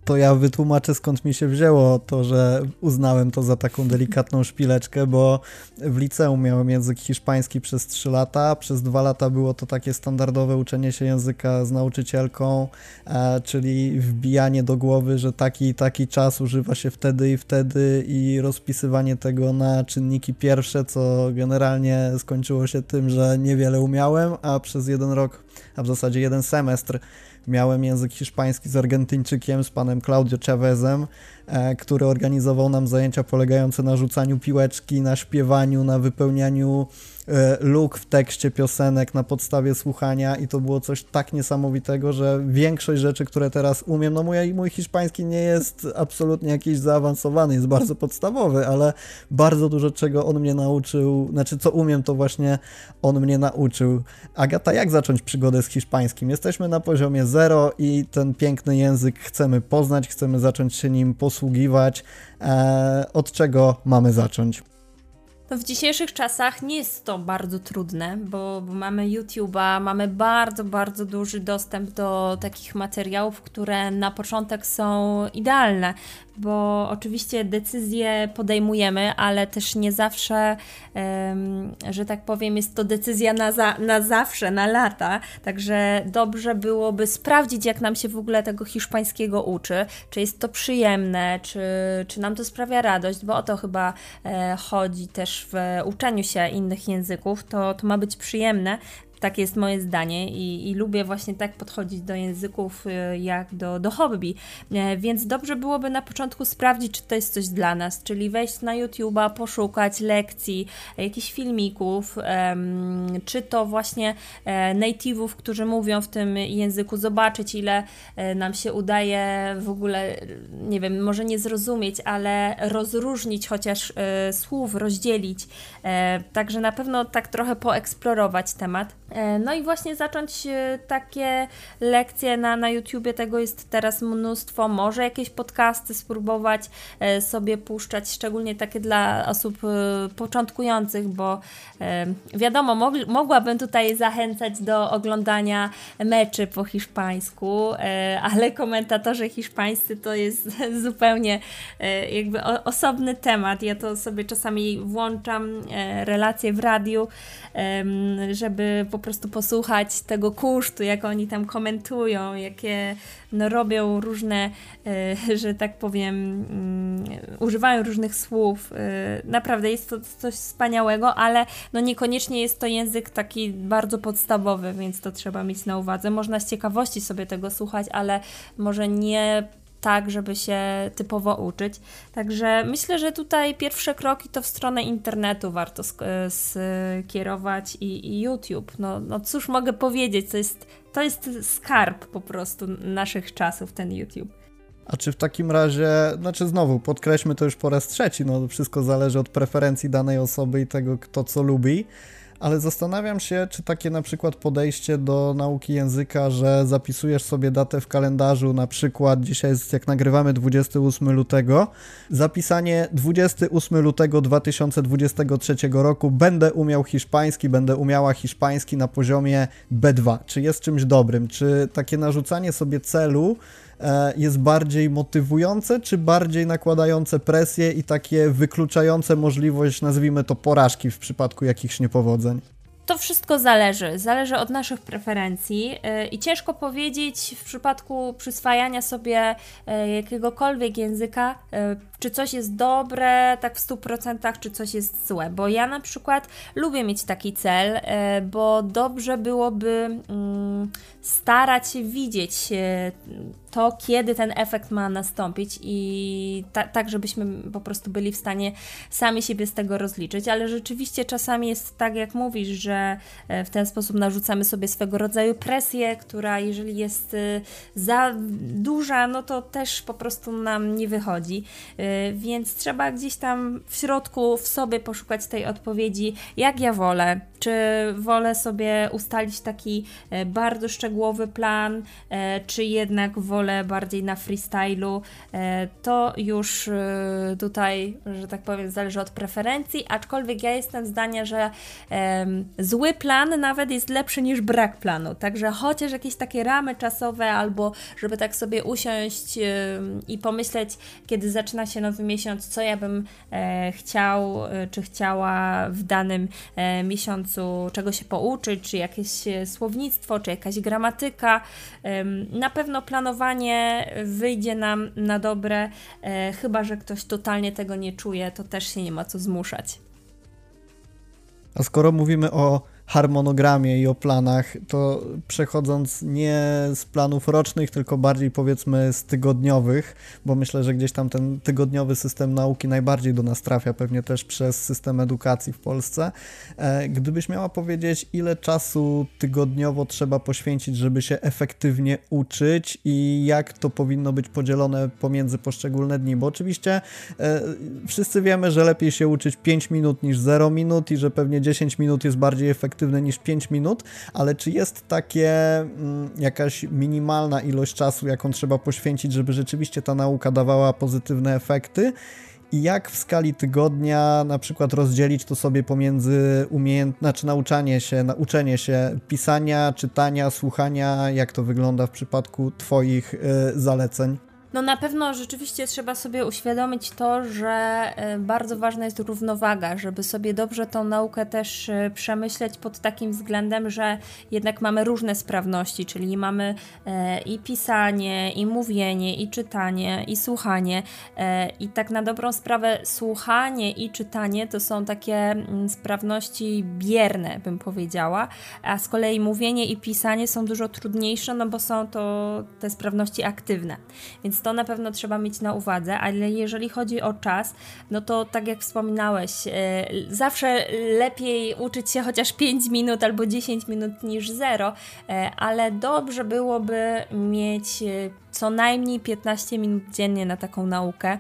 to ja wytłumaczę skąd mi się wzięło to, że uznałem to za taką delikatną szpileczkę, bo w liceum miałem język hiszpański przez 3 lata, przez 2 lata było to takie standardowe uczenie się języka z nauczycielką, e, czyli wbijanie do głowy, że taki i taki czas używa się wtedy i wtedy i rozpisywanie tego na czynniki pierwsze, co generalnie skończyło się tym, że niewiele umiałem, a przez jeden rok, a w zasadzie jeden semestr miałem język hiszpański z Argentyńczykiem, z panem Claudio Chavezem, który organizował nam zajęcia polegające na rzucaniu piłeczki, na śpiewaniu, na wypełnianiu E, luk w tekście piosenek na podstawie słuchania i to było coś tak niesamowitego, że większość rzeczy, które teraz umiem, no mój, mój hiszpański nie jest absolutnie jakiś zaawansowany, jest bardzo podstawowy, ale bardzo dużo czego on mnie nauczył, znaczy co umiem, to właśnie on mnie nauczył. Agata, jak zacząć przygodę z hiszpańskim? Jesteśmy na poziomie zero i ten piękny język chcemy poznać, chcemy zacząć się nim posługiwać. Eee, od czego mamy zacząć? No w dzisiejszych czasach nie jest to bardzo trudne, bo, bo, mamy YouTube'a, mamy bardzo, bardzo duży dostęp do takich materiałów, które na początek są idealne bo oczywiście decyzje podejmujemy, ale też nie zawsze, że tak powiem, jest to decyzja na, za, na zawsze, na lata. Także dobrze byłoby sprawdzić, jak nam się w ogóle tego hiszpańskiego uczy, czy jest to przyjemne, czy, czy nam to sprawia radość, bo o to chyba e, chodzi też w uczeniu się innych języków. To, to ma być przyjemne, tak jest moje zdanie i, i, lubię właśnie tak podchodzić do języków y, jak do, do hobby. E, więc dobrze byłoby na początku sprawdzić, czy to jest coś dla nas, czyli wejść na YouTube'a, poszukać lekcji, jakichś filmików, czy to właśnie e, native'ów, którzy mówią w tym języku, zobaczyć ile e, nam się udaje w ogóle, nie wiem, może nie zrozumieć, ale rozróżnić chociaż słów, rozdzielić. Także na pewno tak trochę poeksplorować temat. E, no i właśnie zacząć e, takie lekcje na, na YouTubie, tego jest teraz mnóstwo. Może jakieś podcasty spróbować e, sobie puszczać, szczególnie takie dla osób początkujących, bo wiadomo, mogłabym tutaj zachęcać do oglądania meczy po hiszpańsku, ale komentatorzy hiszpańscy to jest zupełnie jakby osobny temat. Ja to sobie czasami włączam relacje w radiu, żeby po prostu posłuchać tego kusztu, jak oni tam komentują, jakie no, robią różne, e, że tak powiem, mm, używają różnych słów. E, naprawdę jest to coś wspaniałego, ale no niekoniecznie jest to język taki bardzo podstawowy, więc to trzeba mieć na uwadze. Można z ciekawości sobie tego słuchać, ale może nie tak, żeby się typowo uczyć. Także myślę, że tutaj pierwsze kroki to w stronę internetu warto skierować i, i YouTube. No, no cóż mogę powiedzieć, to jest, to jest skarb po prostu naszych czasów, ten YouTube. A czy w takim razie, znaczy znowu, podkreślmy to już po raz trzeci, no wszystko zależy od preferencji danej osoby i tego, kto co lubi, ale zastanawiam się, czy takie na przykład podejście do nauki języka, że zapisujesz sobie datę w kalendarzu, na przykład dzisiaj jest, jak nagrywamy 28 lutego, zapisanie 28 lutego 2023 roku, będę umiał hiszpański, będę umiała hiszpański na poziomie B2. Czy jest czymś dobrym? Czy takie narzucanie sobie celu jest bardziej motywujące, czy bardziej nakładające presję i takie wykluczające możliwość, nazwijmy to, porażki w przypadku jakichś niepowodzeń? To wszystko zależy, zależy od naszych preferencji e, i ciężko powiedzieć w przypadku przyswajania sobie e, jakiegokolwiek języka, czy coś jest dobre, tak w 100%, czy coś jest złe. Bo ja na przykład lubię mieć taki cel, bo dobrze byłoby mm, starać się widzieć to, kiedy ten efekt ma nastąpić i ta, tak, żebyśmy po prostu byli w stanie sami siebie z tego rozliczyć, ale rzeczywiście czasami jest tak, jak mówisz, że e, w ten sposób narzucamy sobie swego rodzaju presję, która jeżeli jest e, za duża, no to też po prostu nam nie wychodzi, e, więc trzeba gdzieś tam w środku w sobie poszukać tej odpowiedzi, jak ja wolę, czy wolę sobie ustalić taki bardzo szczegółowy plan, czy jednak wolę bardziej na freestylu, to już tutaj, że tak powiem, zależy od preferencji, aczkolwiek ja jestem zdania, że zły plan nawet jest lepszy niż brak planu. Także chociaż jakieś takie ramy czasowe, albo żeby tak sobie usiąść i pomyśleć, kiedy zaczyna się nowy miesiąc, co ja bym e, chciał, e, czy chciała w danym e, miesiącu, czego się pouczyć, czy jakieś słownictwo, czy jakaś gramatyka. Na pewno planowanie wyjdzie nam na dobre, chyba że ktoś totalnie tego nie czuje, to też się nie ma co zmuszać. A skoro mówimy o harmonogramie i o planach, to przechodząc nie z planów rocznych, tylko bardziej powiedzmy z tygodniowych, bo myślę, że gdzieś tam ten tygodniowy system nauki najbardziej do nas trafia, pewnie też przez system edukacji w Polsce. E, gdybyś miała powiedzieć, ile czasu tygodniowo trzeba poświęcić, żeby się efektywnie uczyć i jak to powinno być podzielone pomiędzy poszczególne dni, bo oczywiście e, wszyscy wiemy, że lepiej się uczyć 5 minut niż 0 minut i że pewnie 10 minut jest bardziej efektywne efektywne niż 5 minut, ale czy jest takie mm, jakaś minimalna ilość czasu, jaką trzeba poświęcić, żeby rzeczywiście ta nauka dawała pozytywne efekty? I jak w skali tygodnia na przykład rozdzielić to sobie pomiędzy znaczy nauczanie się, nauczenie się pisania, czytania, słuchania, jak to wygląda w przypadku Twoich y, zaleceń? No na pewno rzeczywiście trzeba sobie uświadomić to, że e, bardzo ważna jest równowaga, żeby sobie dobrze tą naukę też e, przemyśleć pod takim względem, że jednak mamy różne sprawności, czyli mamy e, i pisanie, i mówienie, i czytanie, i słuchanie. I tak na dobrą sprawę słuchanie i czytanie to są takie mm, sprawności bierne, bym powiedziała, a z kolei mówienie i pisanie są dużo trudniejsze, no bo są to te sprawności aktywne. Więc to na pewno trzeba mieć na uwadze, ale jeżeli chodzi o czas, no to tak jak wspominałeś, e, zawsze lepiej uczyć się chociaż 5 minut albo 10 minut niż 0, e, ale dobrze byłoby mieć e, co najmniej 15 minut dziennie na taką naukę.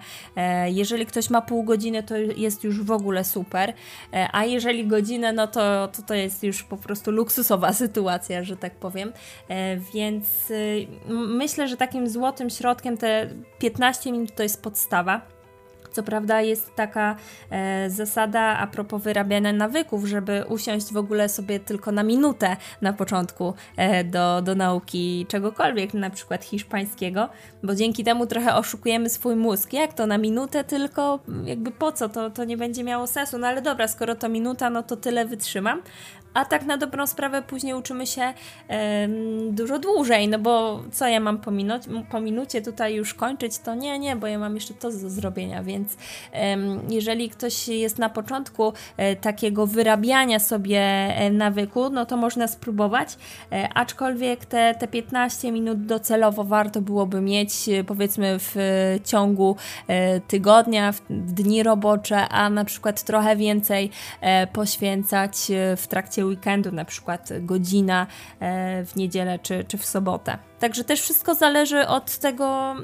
Jeżeli ktoś ma pół godziny, to jest już w ogóle super, a jeżeli godzinę, no to, to to jest już po prostu luksusowa sytuacja, że tak powiem. Więc myślę, że takim złotym środkiem te 15 minut to jest podstawa. Co prawda jest taka e, zasada a propos wyrabiania nawyków, żeby usiąść w ogóle sobie tylko na minutę na początku e, do, do nauki czegokolwiek, na przykład hiszpańskiego, bo dzięki temu trochę oszukujemy swój mózg. Jak to na minutę tylko? Jakby po co? To, to nie będzie miało sensu. No ale dobra, skoro to minuta, no to tyle wytrzymam a tak na dobrą sprawę później uczymy się dużo dłużej, no bo co ja mam po, po minucie tutaj już kończyć, to nie, nie, bo ja mam jeszcze to do zrobienia, więc jeżeli ktoś jest na początku e, takiego wyrabiania sobie e, nawyku, no to można spróbować, e, aczkolwiek te, te 15 minut docelowo warto byłoby mieć powiedzmy w ciągu tygodnia, w dni robocze, a na przykład trochę więcej poświęcać w trakcie weekendu, na przykład godzina e, w niedzielę czy, czy w sobotę. Także też wszystko zależy od tego,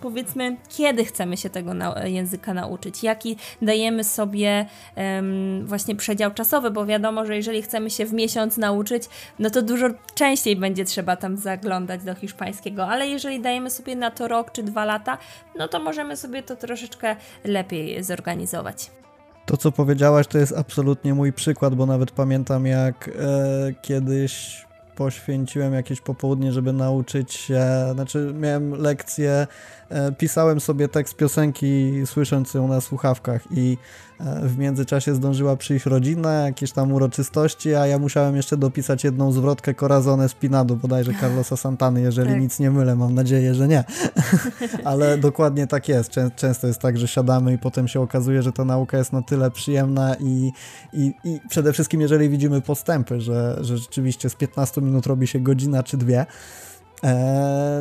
powiedzmy, kiedy chcemy się tego na języka nauczyć, jaki dajemy sobie um, właśnie przedział czasowy, bo wiadomo, że jeżeli chcemy się w miesiąc nauczyć, no to dużo częściej będzie trzeba tam zaglądać do hiszpańskiego, ale jeżeli dajemy sobie na to rok czy dwa lata, no to możemy sobie to troszeczkę lepiej zorganizować. To, co powiedziałaś, to jest absolutnie mój przykład, bo nawet pamiętam, jak e, kiedyś poświęciłem jakieś popołudnie, żeby nauczyć się, znaczy miałem lekcję, pisałem sobie tekst piosenki, słysząc ją na słuchawkach i e, w międzyczasie zdążyła przyjść rodzina, jakieś tam uroczystości, a ja musiałem jeszcze dopisać jedną zwrotkę Corazone Spinado, bodajże Carlosa Santany, jeżeli tak. nic nie mylę, mam nadzieję, że nie. Ale dokładnie tak jest. Często jest tak, że siadamy i potem się okazuje, że ta nauka jest na tyle przyjemna i, i, i przede wszystkim jeżeli widzimy postępy, że, że rzeczywiście z 15 minut robi się godzina czy dwie, E,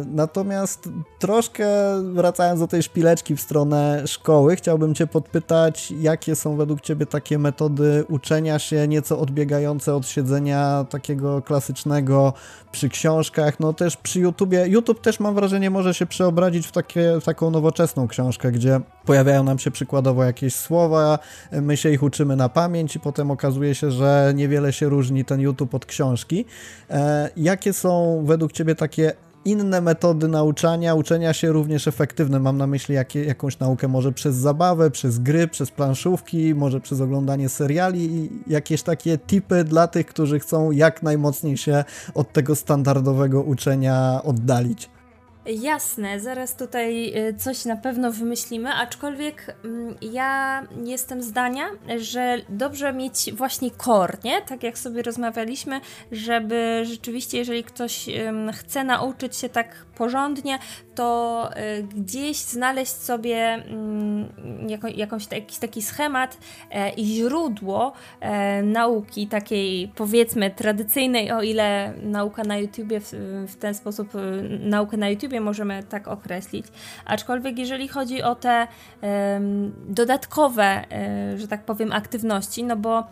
natomiast troszkę wracając do tej szpileczki w stronę szkoły, chciałbym Cię podpytać, jakie są według Ciebie takie metody uczenia się, nieco odbiegające od siedzenia takiego klasycznego przy książkach, no też przy YouTubie. YouTube też mam wrażenie może się przeobrazić w, takie, w taką nowoczesną książkę, gdzie pojawiają nam się przykładowo jakieś słowa, my się ich uczymy na pamięć i potem okazuje się, że niewiele się różni ten YouTube od książki. E, jakie są według Ciebie takie inne metody nauczania, uczenia się również efektywne. Mam na myśli jakie, jakąś naukę może przez zabawę, przez gry, przez planszówki, może przez oglądanie seriali i jakieś takie tipy dla tych, którzy chcą jak najmocniej się od tego standardowego uczenia oddalić. Jasne, zaraz tutaj y, coś na pewno wymyślimy, aczkolwiek mm, ja jestem zdania, że dobrze mieć właśnie core, nie? Tak jak sobie rozmawialiśmy, żeby rzeczywiście, jeżeli ktoś chce nauczyć się tak porządnie, to y, gdzieś znaleźć sobie mm, jakąś, jakiś taki schemat e, i źródło e, nauki takiej powiedzmy tradycyjnej, o ile nauka na YouTubie w, w ten sposób, y, naukę na YouTubie możemy tak określić. Aczkolwiek jeżeli chodzi o te dodatkowe, e, że tak powiem, aktywności, no bo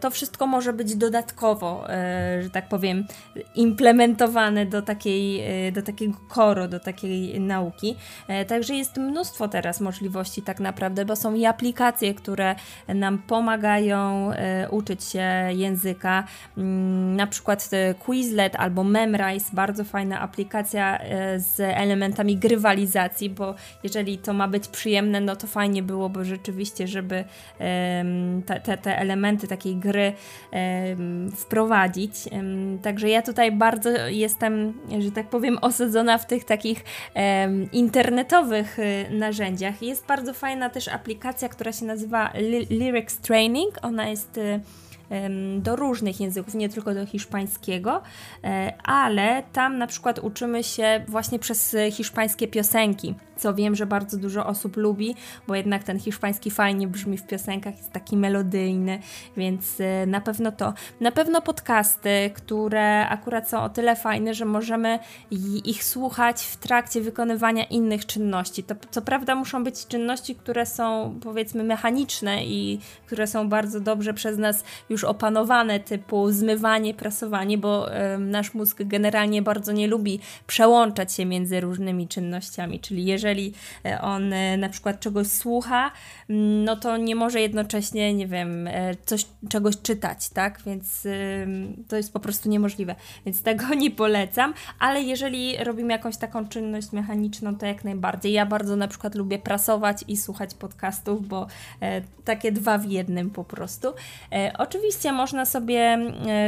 to wszystko może być dodatkowo, że tak powiem, implementowane do takiej, do takiego koro, do takiej nauki. E, także jest mnóstwo teraz możliwości tak naprawdę, bo są i aplikacje, które nam pomagają e, uczyć się języka. Mm, na przykład e, Quizlet albo Memrise, bardzo fajna aplikacja z elementami grywalizacji, bo jeżeli to ma być przyjemne, no to fajnie byłoby rzeczywiście, żeby te, te, te elementy takiej gry wprowadzić. Także ja tutaj bardzo jestem, że tak powiem, osadzona w tych takich internetowych y, narzędziach. Jest bardzo fajna też aplikacja, która się nazywa Lyrics Training. Ona jest y, do różnych języków, nie tylko do hiszpańskiego, e, ale tam na przykład uczymy się właśnie przez hiszpańskie piosenki co wiem, że bardzo dużo osób lubi, bo jednak ten hiszpański fajnie brzmi w piosenkach, jest taki melodyjny, więc y, na pewno to. Na pewno podcasty, które akurat są o tyle fajne, że możemy ich słuchać w trakcie wykonywania innych czynności. To co prawda muszą być czynności, które są powiedzmy mechaniczne i które są bardzo dobrze przez nas już opanowane, typu zmywanie, prasowanie, bo nasz mózg generalnie bardzo nie lubi przełączać się między różnymi czynnościami, czyli jeżeli jeżeli e, on e, na przykład czegoś słucha, mm, no to nie może jednocześnie, nie wiem, e, coś, czegoś czytać, tak? Więc to jest po prostu niemożliwe. Więc tego nie polecam, ale jeżeli robimy jakąś taką czynność mechaniczną, to jak najbardziej. Ja bardzo na przykład lubię prasować i słuchać podcastów, bo takie dwa w jednym po prostu. Oczywiście można sobie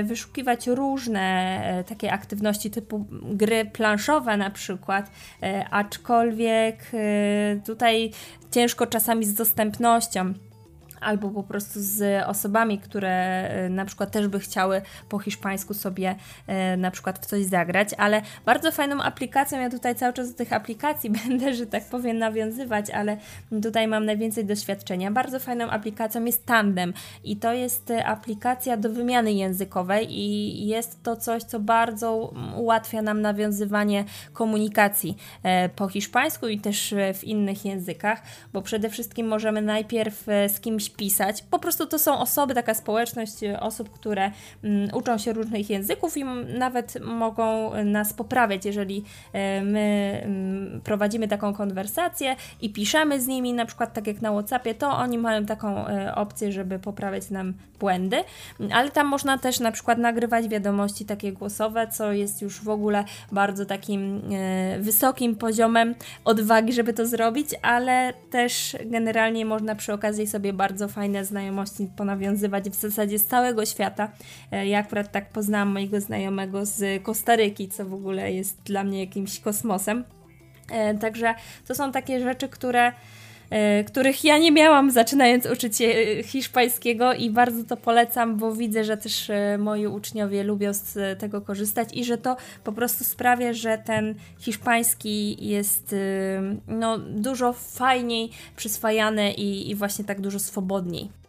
wyszukiwać różne takie aktywności typu gry planszowe na przykład, aczkolwiek Y, tutaj ciężko czasami z dostępnością albo po prostu z osobami, które e, na przykład też by chciały po hiszpańsku sobie e, na przykład w coś zagrać, ale bardzo fajną aplikacją, ja tutaj cały czas do tych aplikacji będę, że tak powiem, nawiązywać, ale tutaj mam najwięcej doświadczenia. Bardzo fajną aplikacją jest Tandem i to jest e, aplikacja do wymiany językowej i jest to coś, co bardzo ułatwia nam nawiązywanie komunikacji po hiszpańsku i też w innych językach, bo przede wszystkim możemy najpierw z kimś pisać. Po prostu to są osoby, taka społeczność e, osób, które mm, uczą się różnych języków i nawet mogą nas poprawiać, jeżeli e, my mm, prowadzimy taką konwersację i piszemy z nimi, na przykład tak jak na WhatsAppie, to oni mają taką opcję, żeby poprawiać nam błędy, ale tam można też na przykład nagrywać wiadomości takie głosowe, co jest już w ogóle bardzo takim wysokim poziomem odwagi, żeby to zrobić, ale też generalnie można przy okazji sobie bardzo bardzo fajne znajomości ponawiązywać w zasadzie z całego świata. E, ja akurat tak poznałam mojego znajomego z Kostaryki, co w ogóle jest dla mnie jakimś kosmosem. E, także to są takie rzeczy, które których ja nie miałam zaczynając uczyć się hiszpańskiego i bardzo to polecam, bo widzę, że też moi uczniowie lubią z tego korzystać i że to po prostu sprawia, że ten hiszpański jest no, dużo fajniej przyswajany i, i właśnie tak dużo swobodniej.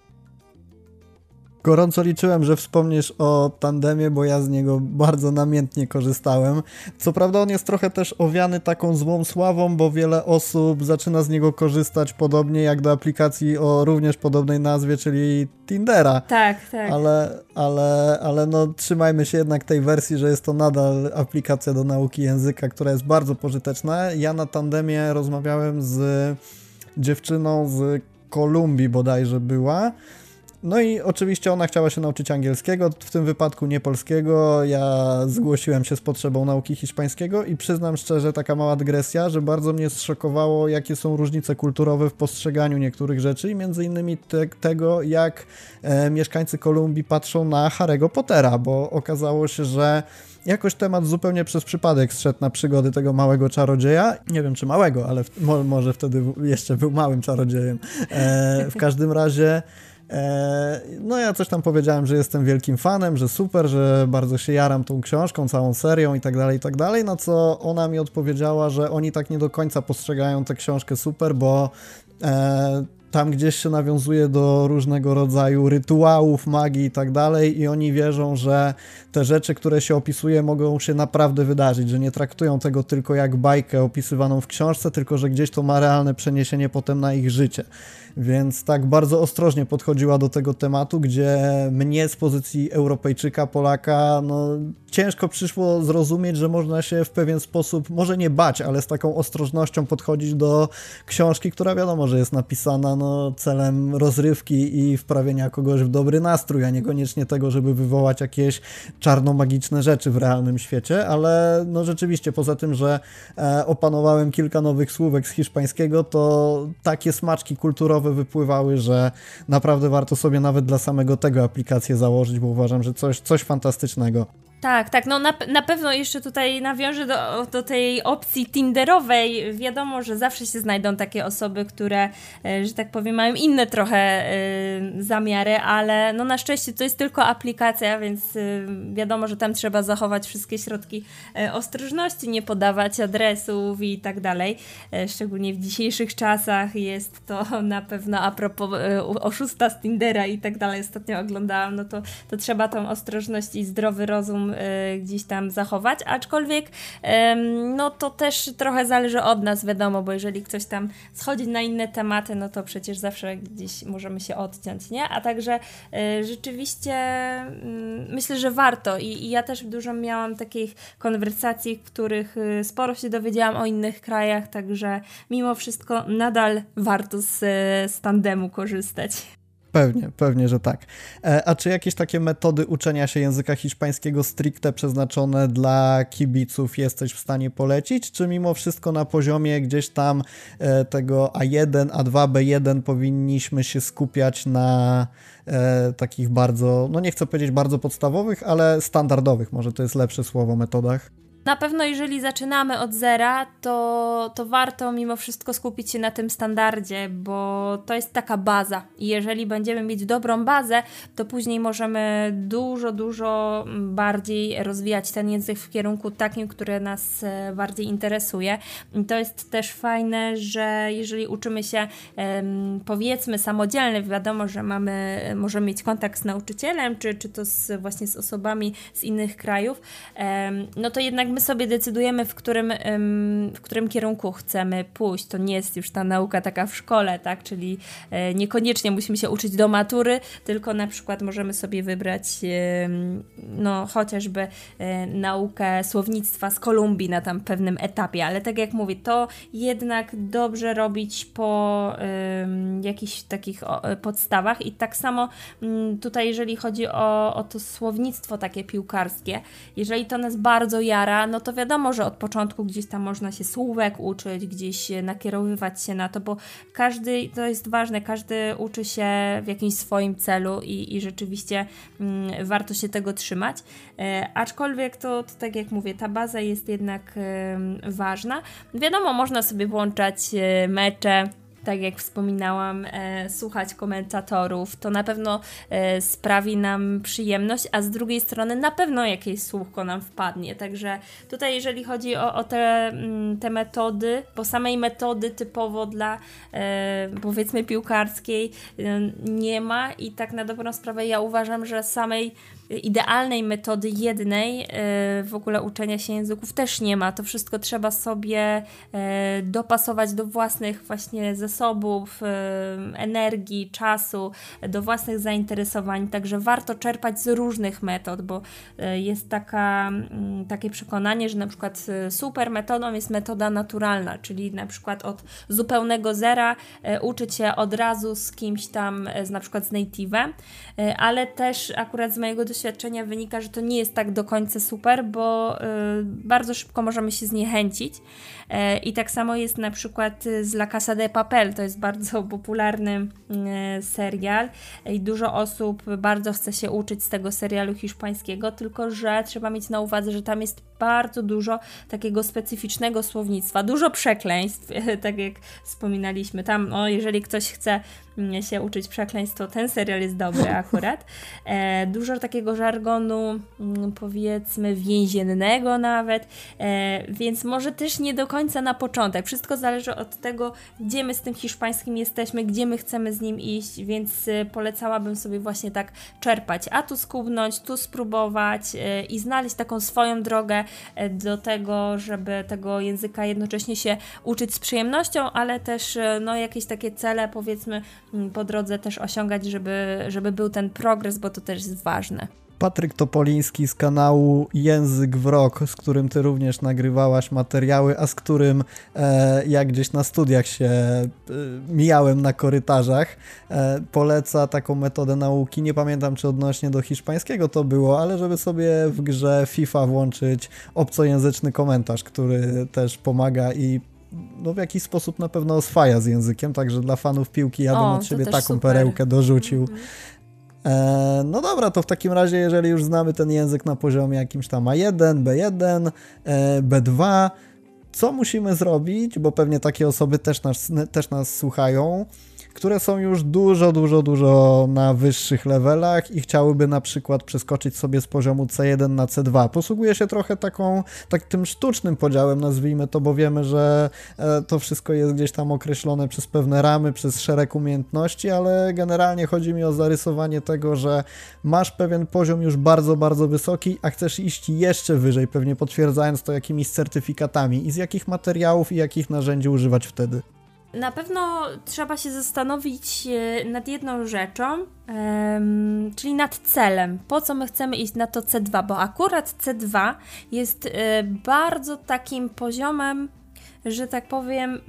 Gorąco liczyłem, że wspomniesz o tandemie, bo ja z niego bardzo namiętnie korzystałem. Co prawda on jest trochę też owiany taką złą sławą, bo wiele osób zaczyna z niego korzystać podobnie jak do aplikacji o również podobnej nazwie, czyli Tindera. Tak, tak. Ale, ale, ale no trzymajmy się jednak tej wersji, że jest to nadal aplikacja do nauki języka, która jest bardzo pożyteczna. Ja na tandemie rozmawiałem z dziewczyną z Kolumbii bodajże była no i oczywiście ona chciała się nauczyć angielskiego, w tym wypadku nie polskiego. Ja zgłosiłem się z potrzebą nauki hiszpańskiego i przyznam szczerze, taka mała dygresja, że bardzo mnie zszokowało, jakie są różnice kulturowe w postrzeganiu niektórych rzeczy i między innymi te, tego, jak e, mieszkańcy Kolumbii patrzą na Harry'ego Pottera, bo okazało się, że jakoś temat zupełnie przez przypadek zszedł na przygody tego małego czarodzieja. Nie wiem, czy małego, ale w, mo, może wtedy jeszcze był małym czarodziejem. E, w każdym razie no ja coś tam powiedziałem, że jestem wielkim fanem, że super, że bardzo się jaram tą książką, całą serią i tak dalej, i tak dalej, na co ona mi odpowiedziała, że oni tak nie do końca postrzegają tę książkę super, bo e, tam gdzieś się nawiązuje do różnego rodzaju rytuałów, magii i tak dalej i oni wierzą, że te rzeczy, które się opisuje mogą się naprawdę wydarzyć, że nie traktują tego tylko jak bajkę opisywaną w książce, tylko że gdzieś to ma realne przeniesienie potem na ich życie. Więc tak bardzo ostrożnie podchodziła do tego tematu, gdzie mnie z pozycji Europejczyka, Polaka, no ciężko przyszło zrozumieć, że można się w pewien sposób, może nie bać, ale z taką ostrożnością podchodzić do książki, która wiadomo, że jest napisana no, celem rozrywki i wprawienia kogoś w dobry nastrój, a niekoniecznie tego, żeby wywołać jakieś czarno-magiczne rzeczy w realnym świecie, ale no rzeczywiście poza tym, że e, opanowałem kilka nowych słówek z hiszpańskiego, to takie smaczki kulturowe wypływały, że naprawdę warto sobie nawet dla samego tego aplikację założyć, bo uważam, że coś, coś fantastycznego. Tak, tak, no na, na pewno jeszcze tutaj nawiążę do, do tej opcji Tinderowej. Wiadomo, że zawsze się znajdą takie osoby, które, e, że tak powiem, mają inne trochę y, zamiary, ale no na szczęście to jest tylko aplikacja, więc y, wiadomo, że tam trzeba zachować wszystkie środki y, ostrożności, nie podawać adresów i tak dalej. Szczególnie w dzisiejszych czasach jest to na pewno a propos oszusta z Tindera i tak dalej. Ostatnio oglądałam, no to, to trzeba tą ostrożność i zdrowy rozum Y, gdzieś tam zachować, aczkolwiek no to też trochę zależy od nas, wiadomo, bo jeżeli ktoś tam schodzi na inne tematy, no to przecież zawsze gdzieś możemy się odciąć, nie? A także y, rzeczywiście mm, myślę, że warto I, i ja też dużo miałam takich konwersacji, w których y, sporo się dowiedziałam o innych krajach, także mimo wszystko nadal warto z, z tandemu korzystać. Pewnie, pewnie, że tak. E, a czy jakieś takie metody uczenia się języka hiszpańskiego stricte przeznaczone dla kibiców jesteś w stanie polecić, czy mimo wszystko na poziomie gdzieś tam e, tego A1, A2, B1 powinniśmy się skupiać na e, takich bardzo, no nie chcę powiedzieć bardzo podstawowych, ale standardowych, może to jest lepsze słowo, metodach? Na pewno, jeżeli zaczynamy od zera, to, to warto mimo wszystko skupić się na tym standardzie, bo to jest taka baza. I jeżeli będziemy mieć dobrą bazę, to później możemy dużo, dużo bardziej rozwijać ten język w kierunku takim, który nas e, bardziej interesuje. I to jest też fajne, że jeżeli uczymy się, powiedzmy, samodzielnie, wiadomo, że mamy, możemy mieć kontakt z nauczycielem, czy, czy to z, właśnie z osobami z innych krajów, no to jednak my sobie decydujemy, w którym, w którym kierunku chcemy pójść. To nie jest już ta nauka taka w szkole, tak? Czyli e, niekoniecznie musimy się uczyć do matury, tylko na przykład możemy sobie wybrać no chociażby e, naukę słownictwa z Kolumbii na tam pewnym etapie, ale tak jak mówię, to jednak dobrze robić po jakichś takich podstawach i tak samo mm, tutaj jeżeli chodzi o, o to słownictwo takie piłkarskie, jeżeli to nas bardzo jara, no to wiadomo, że od początku gdzieś tam można się słówek uczyć, gdzieś nakierowywać się na to, bo każdy, to jest ważne, każdy uczy się w jakimś swoim celu i, i rzeczywiście mm, warto się tego trzymać. E, aczkolwiek to, to, tak jak mówię, ta baza jest jednak e, ważna. Wiadomo, można sobie włączać e, mecze, tak jak wspominałam, e, słuchać komentatorów. To na pewno e, sprawi nam przyjemność, a z drugiej strony na pewno jakieś słówko nam wpadnie. Także tutaj, jeżeli chodzi o, o te, mm, te metody, bo samej metody typowo dla e, powiedzmy piłkarskiej e, nie ma i tak na dobrą sprawę ja uważam, że samej idealnej metody jednej e, w ogóle uczenia się języków też nie ma. To wszystko trzeba sobie e, dopasować do własnych właśnie zasobów, e, energii, czasu, do własnych zainteresowań. Także warto czerpać z różnych metod, bo jest taka, mm, takie przekonanie, że na przykład super metodą jest metoda naturalna, czyli na przykład od zupełnego zera uczyć się od razu z kimś tam, z na przykład z native'em, ale też akurat z mojego doświadczenia doświadczenia wynika, że to nie jest tak do końca super, bo y, bardzo szybko możemy się zniechęcić. E, I tak samo jest na przykład z La Casa de Papel. To jest bardzo popularny y, serial i dużo osób bardzo chce się uczyć z tego serialu hiszpańskiego, tylko że trzeba mieć na uwadze, że tam jest bardzo dużo takiego specyficznego słownictwa, dużo przekleństw, tak jak wspominaliśmy. Tam, o, jeżeli ktoś chce mm, się uczyć przekleństw, to ten serial jest dobry akurat. E, dużo takiego żargonu, mm, powiedzmy, więziennego nawet, e, więc może też nie do końca na początek. Wszystko zależy od tego, gdzie my z tym hiszpańskim jesteśmy, gdzie my chcemy z nim iść, więc e, polecałabym sobie właśnie tak czerpać, a tu skubnąć, tu spróbować e, i znaleźć taką swoją drogę do tego, żeby tego języka jednocześnie się uczyć z przyjemnością, ale też no, jakieś takie cele, powiedzmy, po drodze też osiągać, żeby, żeby był ten progres, bo to też jest ważne. Patryk Topoliński z kanału Język Wrok, z którym ty również nagrywałaś materiały, a z którym e, jak gdzieś na studiach się e, mijałem na korytarzach, e, poleca taką metodę nauki. Nie pamiętam, czy odnośnie do hiszpańskiego to było, ale żeby sobie w grze FIFA włączyć obcojęzyczny komentarz, który też pomaga i no w jakiś sposób na pewno oswaja z językiem, także dla fanów piłki ja bym o, od siebie taką super. perełkę dorzucił. Mm -hmm. E, no dobra, to w takim razie, jeżeli już znamy ten język na poziomie jakimś tam A1, B1, e, B2, co musimy zrobić, bo pewnie takie osoby też nas, też nas słuchają, które są już dużo, dużo, dużo na wyższych levelach i chciałyby na przykład przeskoczyć sobie z poziomu C1 na C2. Posługuje się trochę taką, tak tym sztucznym podziałem, nazwijmy to, bo wiemy, że e, to wszystko jest gdzieś tam określone przez pewne ramy, przez szereg umiejętności, ale generalnie chodzi mi o zarysowanie tego, że masz pewien poziom już bardzo, bardzo wysoki, a chcesz iść jeszcze wyżej, pewnie potwierdzając to jakimiś certyfikatami i z jakich materiałów i jakich narzędzi używać wtedy. Na pewno trzeba się zastanowić e, nad jedną rzeczą, czyli nad celem. Po co my chcemy iść na to C2? Bo akurat C2 jest e, bardzo takim poziomem że tak powiem,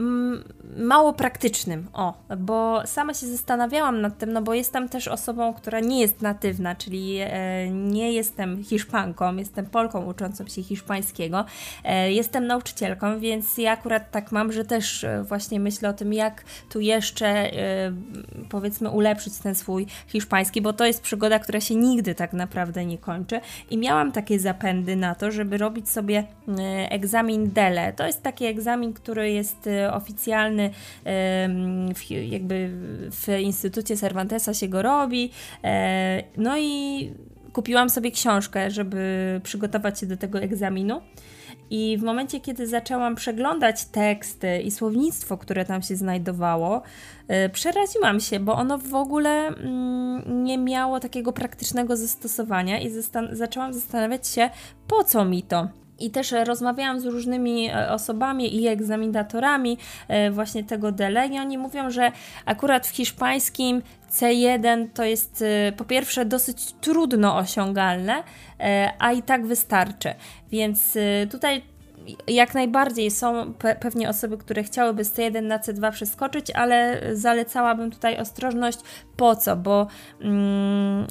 mało praktycznym. O, bo sama się zastanawiałam nad tym, no bo jestem też osobą, która nie jest natywna, czyli e, nie jestem Hiszpanką, jestem Polką uczącą się hiszpańskiego. E, jestem nauczycielką, więc ja akurat tak mam, że też e, właśnie myślę o tym, jak tu jeszcze powiedzmy ulepszyć ten swój hiszpański, bo to jest przygoda, która się nigdy tak naprawdę nie kończy. I miałam takie zapędy na to, żeby robić sobie egzamin DELE. To jest taki egzamin, egzamin, który jest e, oficjalny, w, jakby w Instytucie Cervantesa się go robi. E, no i kupiłam sobie książkę, żeby przygotować się do tego egzaminu. I w momencie, kiedy zaczęłam przeglądać teksty i słownictwo, które tam się znajdowało, e, przeraziłam się, bo ono w ogóle mm, nie miało takiego praktycznego zastosowania i zaczęłam zastanawiać się, po co mi to i też rozmawiałam z różnymi e, osobami i egzaminatorami e, właśnie tego DELE i oni mówią, że akurat w hiszpańskim C1 to jest e, po pierwsze dosyć trudno osiągalne, a i tak wystarczy. Więc tutaj jak najbardziej są pe pewnie osoby, które chciałyby z C1 na C2 przeskoczyć, ale zalecałabym tutaj ostrożność. Po co? Bo mm,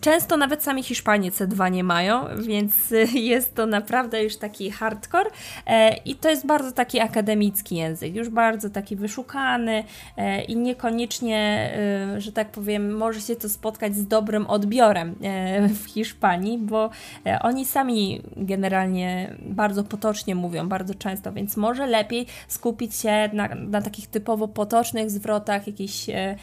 często nawet sami Hiszpanie C2 nie mają, więc jest to naprawdę już taki hardcore e, i to jest bardzo taki akademicki język, już bardzo taki wyszukany e, i niekoniecznie, e, że tak powiem, może się to spotkać z dobrym odbiorem e, w Hiszpanii, bo e, oni sami generalnie bardzo potocznie mówią bardzo często, więc może lepiej skupić się na, na takich typowo potocznych zwrotach, jakichś e,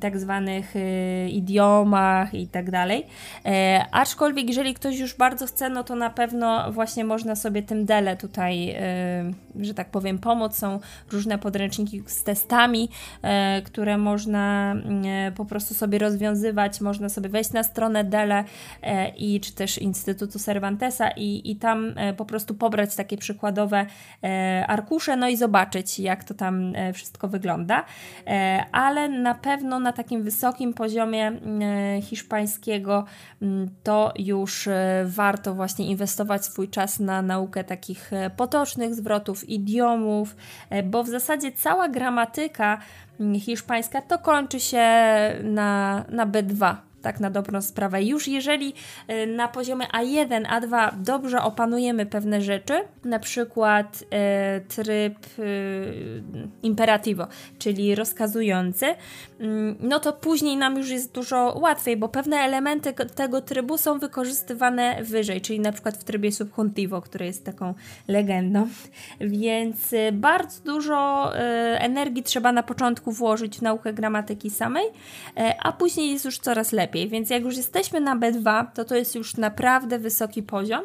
tak zwanych e, idiomach i tak dalej. E, aczkolwiek, jeżeli ktoś już bardzo chce, no to na pewno właśnie można sobie tym dele tutaj, e, że tak powiem, pomóc. Są różne podręczniki z testami, e, które można e, po prostu sobie rozwiązywać. Można sobie wejść na stronę dele i czy też Instytutu Cervantesa i, i tam po prostu pobrać takie przykładowe arkusze, no i zobaczyć, jak to tam wszystko wygląda. Ale na pewno na takim wysokim poziomie hiszpańskiego to już warto właśnie inwestować swój czas na naukę takich potocznych zwrotów, idiomów, bo w zasadzie cała gramatyka hiszpańska to kończy się na, na B2 tak na dobrą sprawę. Już jeżeli y, na poziomie A1, A2 dobrze opanujemy pewne rzeczy, na przykład e, tryb e, imperativo, czyli rozkazujący, mm, no to później nam już jest dużo łatwiej, bo pewne elementy tego trybu są wykorzystywane wyżej, czyli na przykład w trybie subjuntivo, który jest taką legendą. Więc bardzo dużo energii trzeba na początku włożyć w naukę gramatyki samej, a później jest już coraz lepiej lepiej. Więc jak już jesteśmy na B2, to to jest już naprawdę wysoki poziom,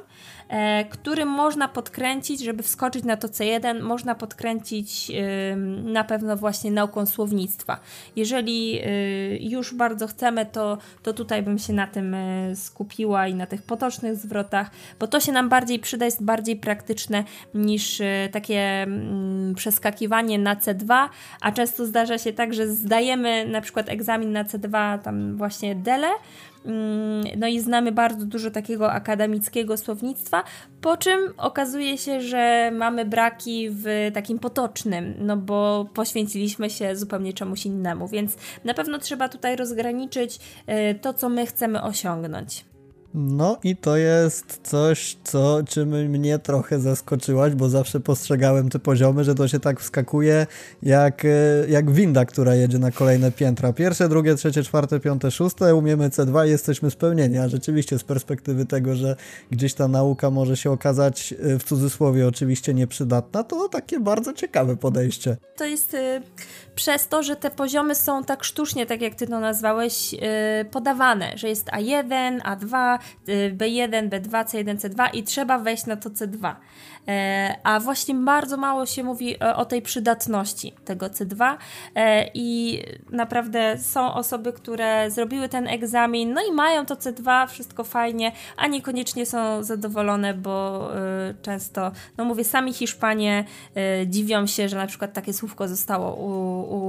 e, który można podkręcić, żeby wskoczyć na to C1, można podkręcić e, na pewno właśnie nauką słownictwa. Jeżeli e, już bardzo chcemy, to, to tutaj bym się na tym e, skupiła i na tych potocznych zwrotach, bo to się nam bardziej przyda, jest bardziej praktyczne niż e, takie mm, przeskakiwanie na C2, a często zdarza się tak, że zdajemy na przykład egzamin na C2, tam właśnie D Mm, no i znamy bardzo dużo takiego akademickiego słownictwa, po czym okazuje się, że mamy braki w takim potocznym, no bo poświęciliśmy się zupełnie czemuś innemu, więc na pewno trzeba tutaj rozgraniczyć e, to, co my chcemy osiągnąć. No i to jest coś, co czym mnie trochę zaskoczyłaś, bo zawsze postrzegałem te poziomy, że to się tak wskakuje jak, e, jak winda, która jedzie na kolejne piętra. Pierwsze, drugie, trzecie, czwarte, piąte, szóste, umiemy C2 i jesteśmy spełnieni, a rzeczywiście z perspektywy tego, że gdzieś ta nauka może się okazać e, w cudzysłowie oczywiście nieprzydatna, to takie bardzo ciekawe podejście. To jest y, przez to, że te poziomy są tak sztucznie, tak jak ty to nazwałeś, y, podawane, że jest A1, A2, B1, B2, C1, C2 i trzeba wejść na to C2. E, a właśnie bardzo mało się mówi o tej przydatności tego C2 e, i naprawdę są osoby, które zrobiły ten egzamin, no i mają to C2, wszystko fajnie, a niekoniecznie są zadowolone, bo e, często, no mówię, sami Hiszpanie dziwią się, że na przykład takie słówko zostało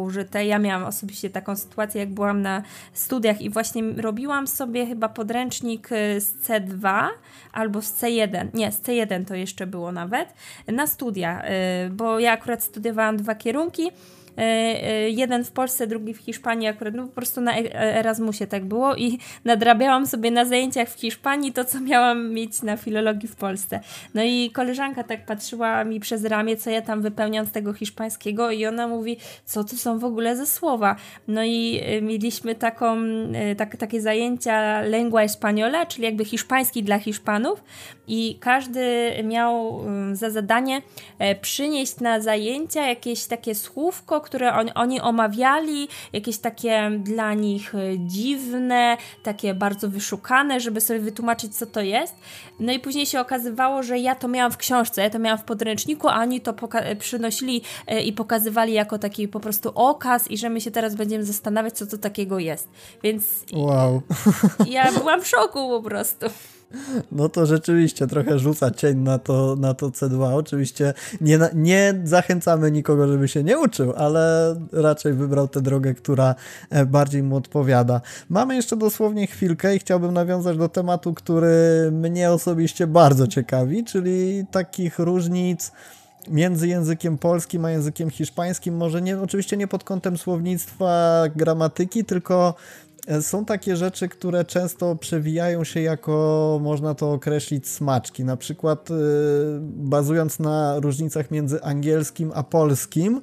użyte. Ja miałam osobiście taką sytuację, jak byłam na studiach i właśnie robiłam sobie chyba podręcznik z C2 albo z C1, nie, z C1 to jeszcze było nawet, na studia, y, bo ja akurat studiowałam dwa kierunki E, e, jeden w Polsce, drugi w Hiszpanii, akurat no po prostu na e, Erasmusie tak było i nadrabiałam sobie na zajęciach w Hiszpanii to, co miałam mieć na filologii w Polsce. No i koleżanka tak patrzyła mi przez ramię, co ja tam wypełniam z tego hiszpańskiego i ona mówi, co to są w ogóle za słowa. No i mieliśmy taką, tak, takie zajęcia lengua española, czyli jakby hiszpański dla Hiszpanów i każdy miał za zadanie przynieść na zajęcia jakieś takie słówko, które on, oni omawiali, jakieś takie dla nich e, dziwne, takie bardzo wyszukane, żeby sobie wytłumaczyć, co to jest. No i później się okazywało, że ja to miałam w książce, ja to miałam w podręczniku, a oni to przynosili e, i pokazywali jako taki po prostu okaz i że my się teraz będziemy zastanawiać, co to takiego jest. Więc wow. ja byłam w szoku po prostu. No to rzeczywiście trochę rzuca cień na to, na to C2. Oczywiście nie, nie zachęcamy nikogo, żeby się nie uczył, ale raczej wybrał tę drogę, która e, bardziej mu odpowiada. Mamy jeszcze dosłownie chwilkę i chciałbym nawiązać do tematu, który mnie osobiście bardzo ciekawi, czyli takich różnic między językiem polskim a językiem hiszpańskim, może nie, oczywiście nie pod kątem słownictwa, gramatyki, tylko są takie rzeczy, które często przewijają się jako, można to określić, smaczki. Na przykład yy, bazując na różnicach między angielskim a polskim,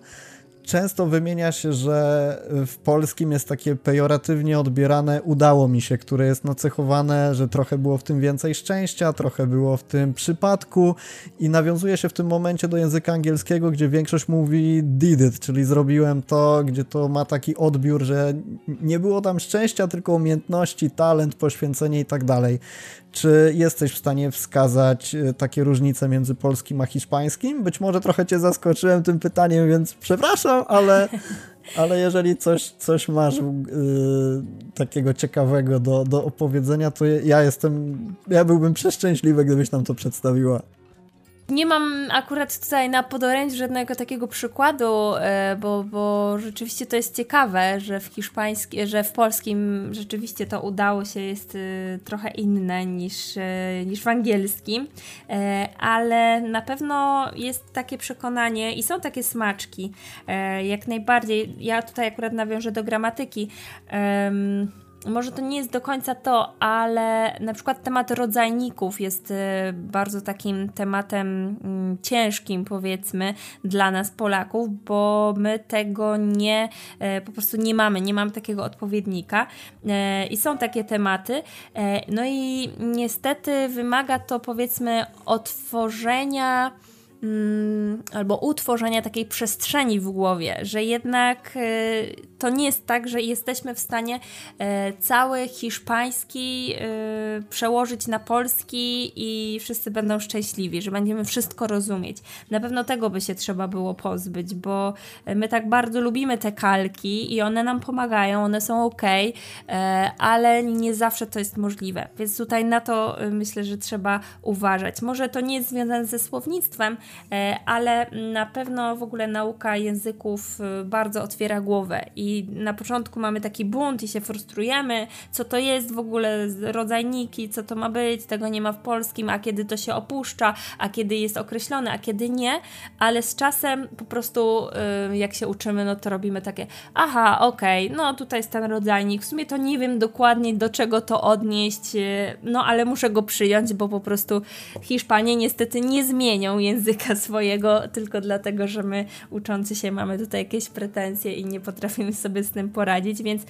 często wymienia się, że w polskim jest takie pejoratywnie odbierane udało mi się, które jest nacechowane, że trochę było w tym więcej szczęścia, trochę było w tym przypadku i nawiązuje się w tym momencie do języka angielskiego, gdzie większość mówi did it, czyli zrobiłem to, gdzie to ma taki odbiór, że nie było tam szczęścia, tylko umiejętności, talent, poświęcenie i tak dalej. Czy jesteś w stanie wskazać e, takie różnice między polskim a hiszpańskim? Być może trochę cię zaskoczyłem tym pytaniem, więc przepraszam, ale, ale jeżeli coś, coś masz yy, takiego ciekawego do, do opowiedzenia, to ja jestem, ja byłbym przeszczęśliwy, gdybyś nam to przedstawiła. Nie mam akurat tutaj na podorędziu żadnego takiego przykładu, e, bo, bo rzeczywiście to jest ciekawe, że w hiszpańskim, że w polskim rzeczywiście to udało się, jest e, trochę inne niż, e, niż w angielskim, ale na pewno jest takie przekonanie i są takie smaczki, jak najbardziej. Ja tutaj akurat nawiążę do gramatyki może to nie jest do końca to, ale na przykład temat rodzajników jest y, bardzo takim tematem mm, ciężkim, powiedzmy, dla nas Polaków, bo my tego nie, e, po prostu nie mamy, nie mamy takiego odpowiednika e, i są takie tematy. E, no i niestety wymaga to, powiedzmy, otworzenia Albo utworzenia takiej przestrzeni w głowie, że jednak y, to nie jest tak, że jesteśmy w stanie y, cały hiszpański y, przełożyć na polski i wszyscy będą szczęśliwi, że będziemy wszystko rozumieć. Na pewno tego by się trzeba było pozbyć, bo my tak bardzo lubimy te kalki i one nam pomagają, one są ok, ale nie zawsze to jest możliwe. Więc tutaj na to myślę, że trzeba uważać. Może to nie jest związane ze słownictwem, E, ale na pewno w ogóle nauka języków e, bardzo otwiera głowę. I na początku mamy taki bunt i się frustrujemy, co to jest w ogóle rodzajniki, co to ma być, tego nie ma w polskim, a kiedy to się opuszcza, a kiedy jest określone, a kiedy nie, ale z czasem po prostu e, jak się uczymy, no to robimy takie, aha, okej, okay, no tutaj jest ten rodzajnik, w sumie to nie wiem dokładnie do czego to odnieść, no ale muszę go przyjąć, bo po prostu Hiszpanie niestety nie zmienią języka swojego tylko dlatego, że my uczący się mamy tutaj jakieś pretensje i nie potrafimy sobie z tym poradzić, więc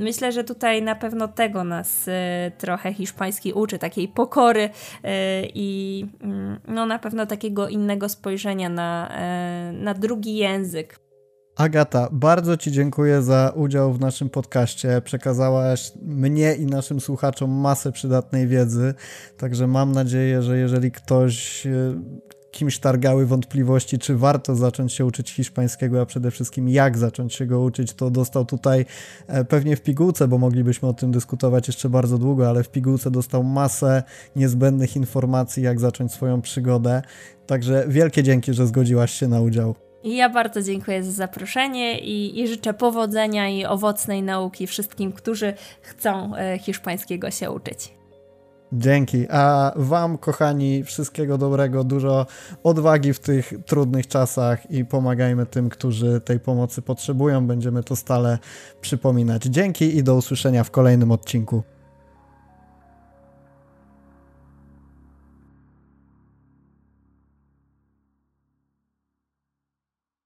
myślę, że tutaj na pewno tego nas e, trochę hiszpański uczy, takiej pokory e, i mm, no na pewno takiego innego spojrzenia na, e, na drugi język. Agata, bardzo Ci dziękuję za udział w naszym podcaście. Przekazałaś mnie i naszym słuchaczom masę przydatnej wiedzy. Także mam nadzieję, że jeżeli ktoś kimś targały wątpliwości, czy warto zacząć się uczyć hiszpańskiego, a przede wszystkim jak zacząć się go uczyć, to dostał tutaj e, pewnie w pigułce, bo moglibyśmy o tym dyskutować jeszcze bardzo długo, ale w pigułce dostał masę niezbędnych informacji, jak zacząć swoją przygodę. Także wielkie dzięki, że zgodziłaś się na udział. Ja bardzo dziękuję za zaproszenie i, i, życzę powodzenia i owocnej nauki wszystkim, którzy chcą e, hiszpańskiego się uczyć. Dzięki. A Wam, kochani, wszystkiego dobrego, dużo odwagi w tych trudnych czasach i pomagajmy tym, którzy tej pomocy potrzebują. Będziemy to stale przypominać. Dzięki i do usłyszenia w kolejnym odcinku.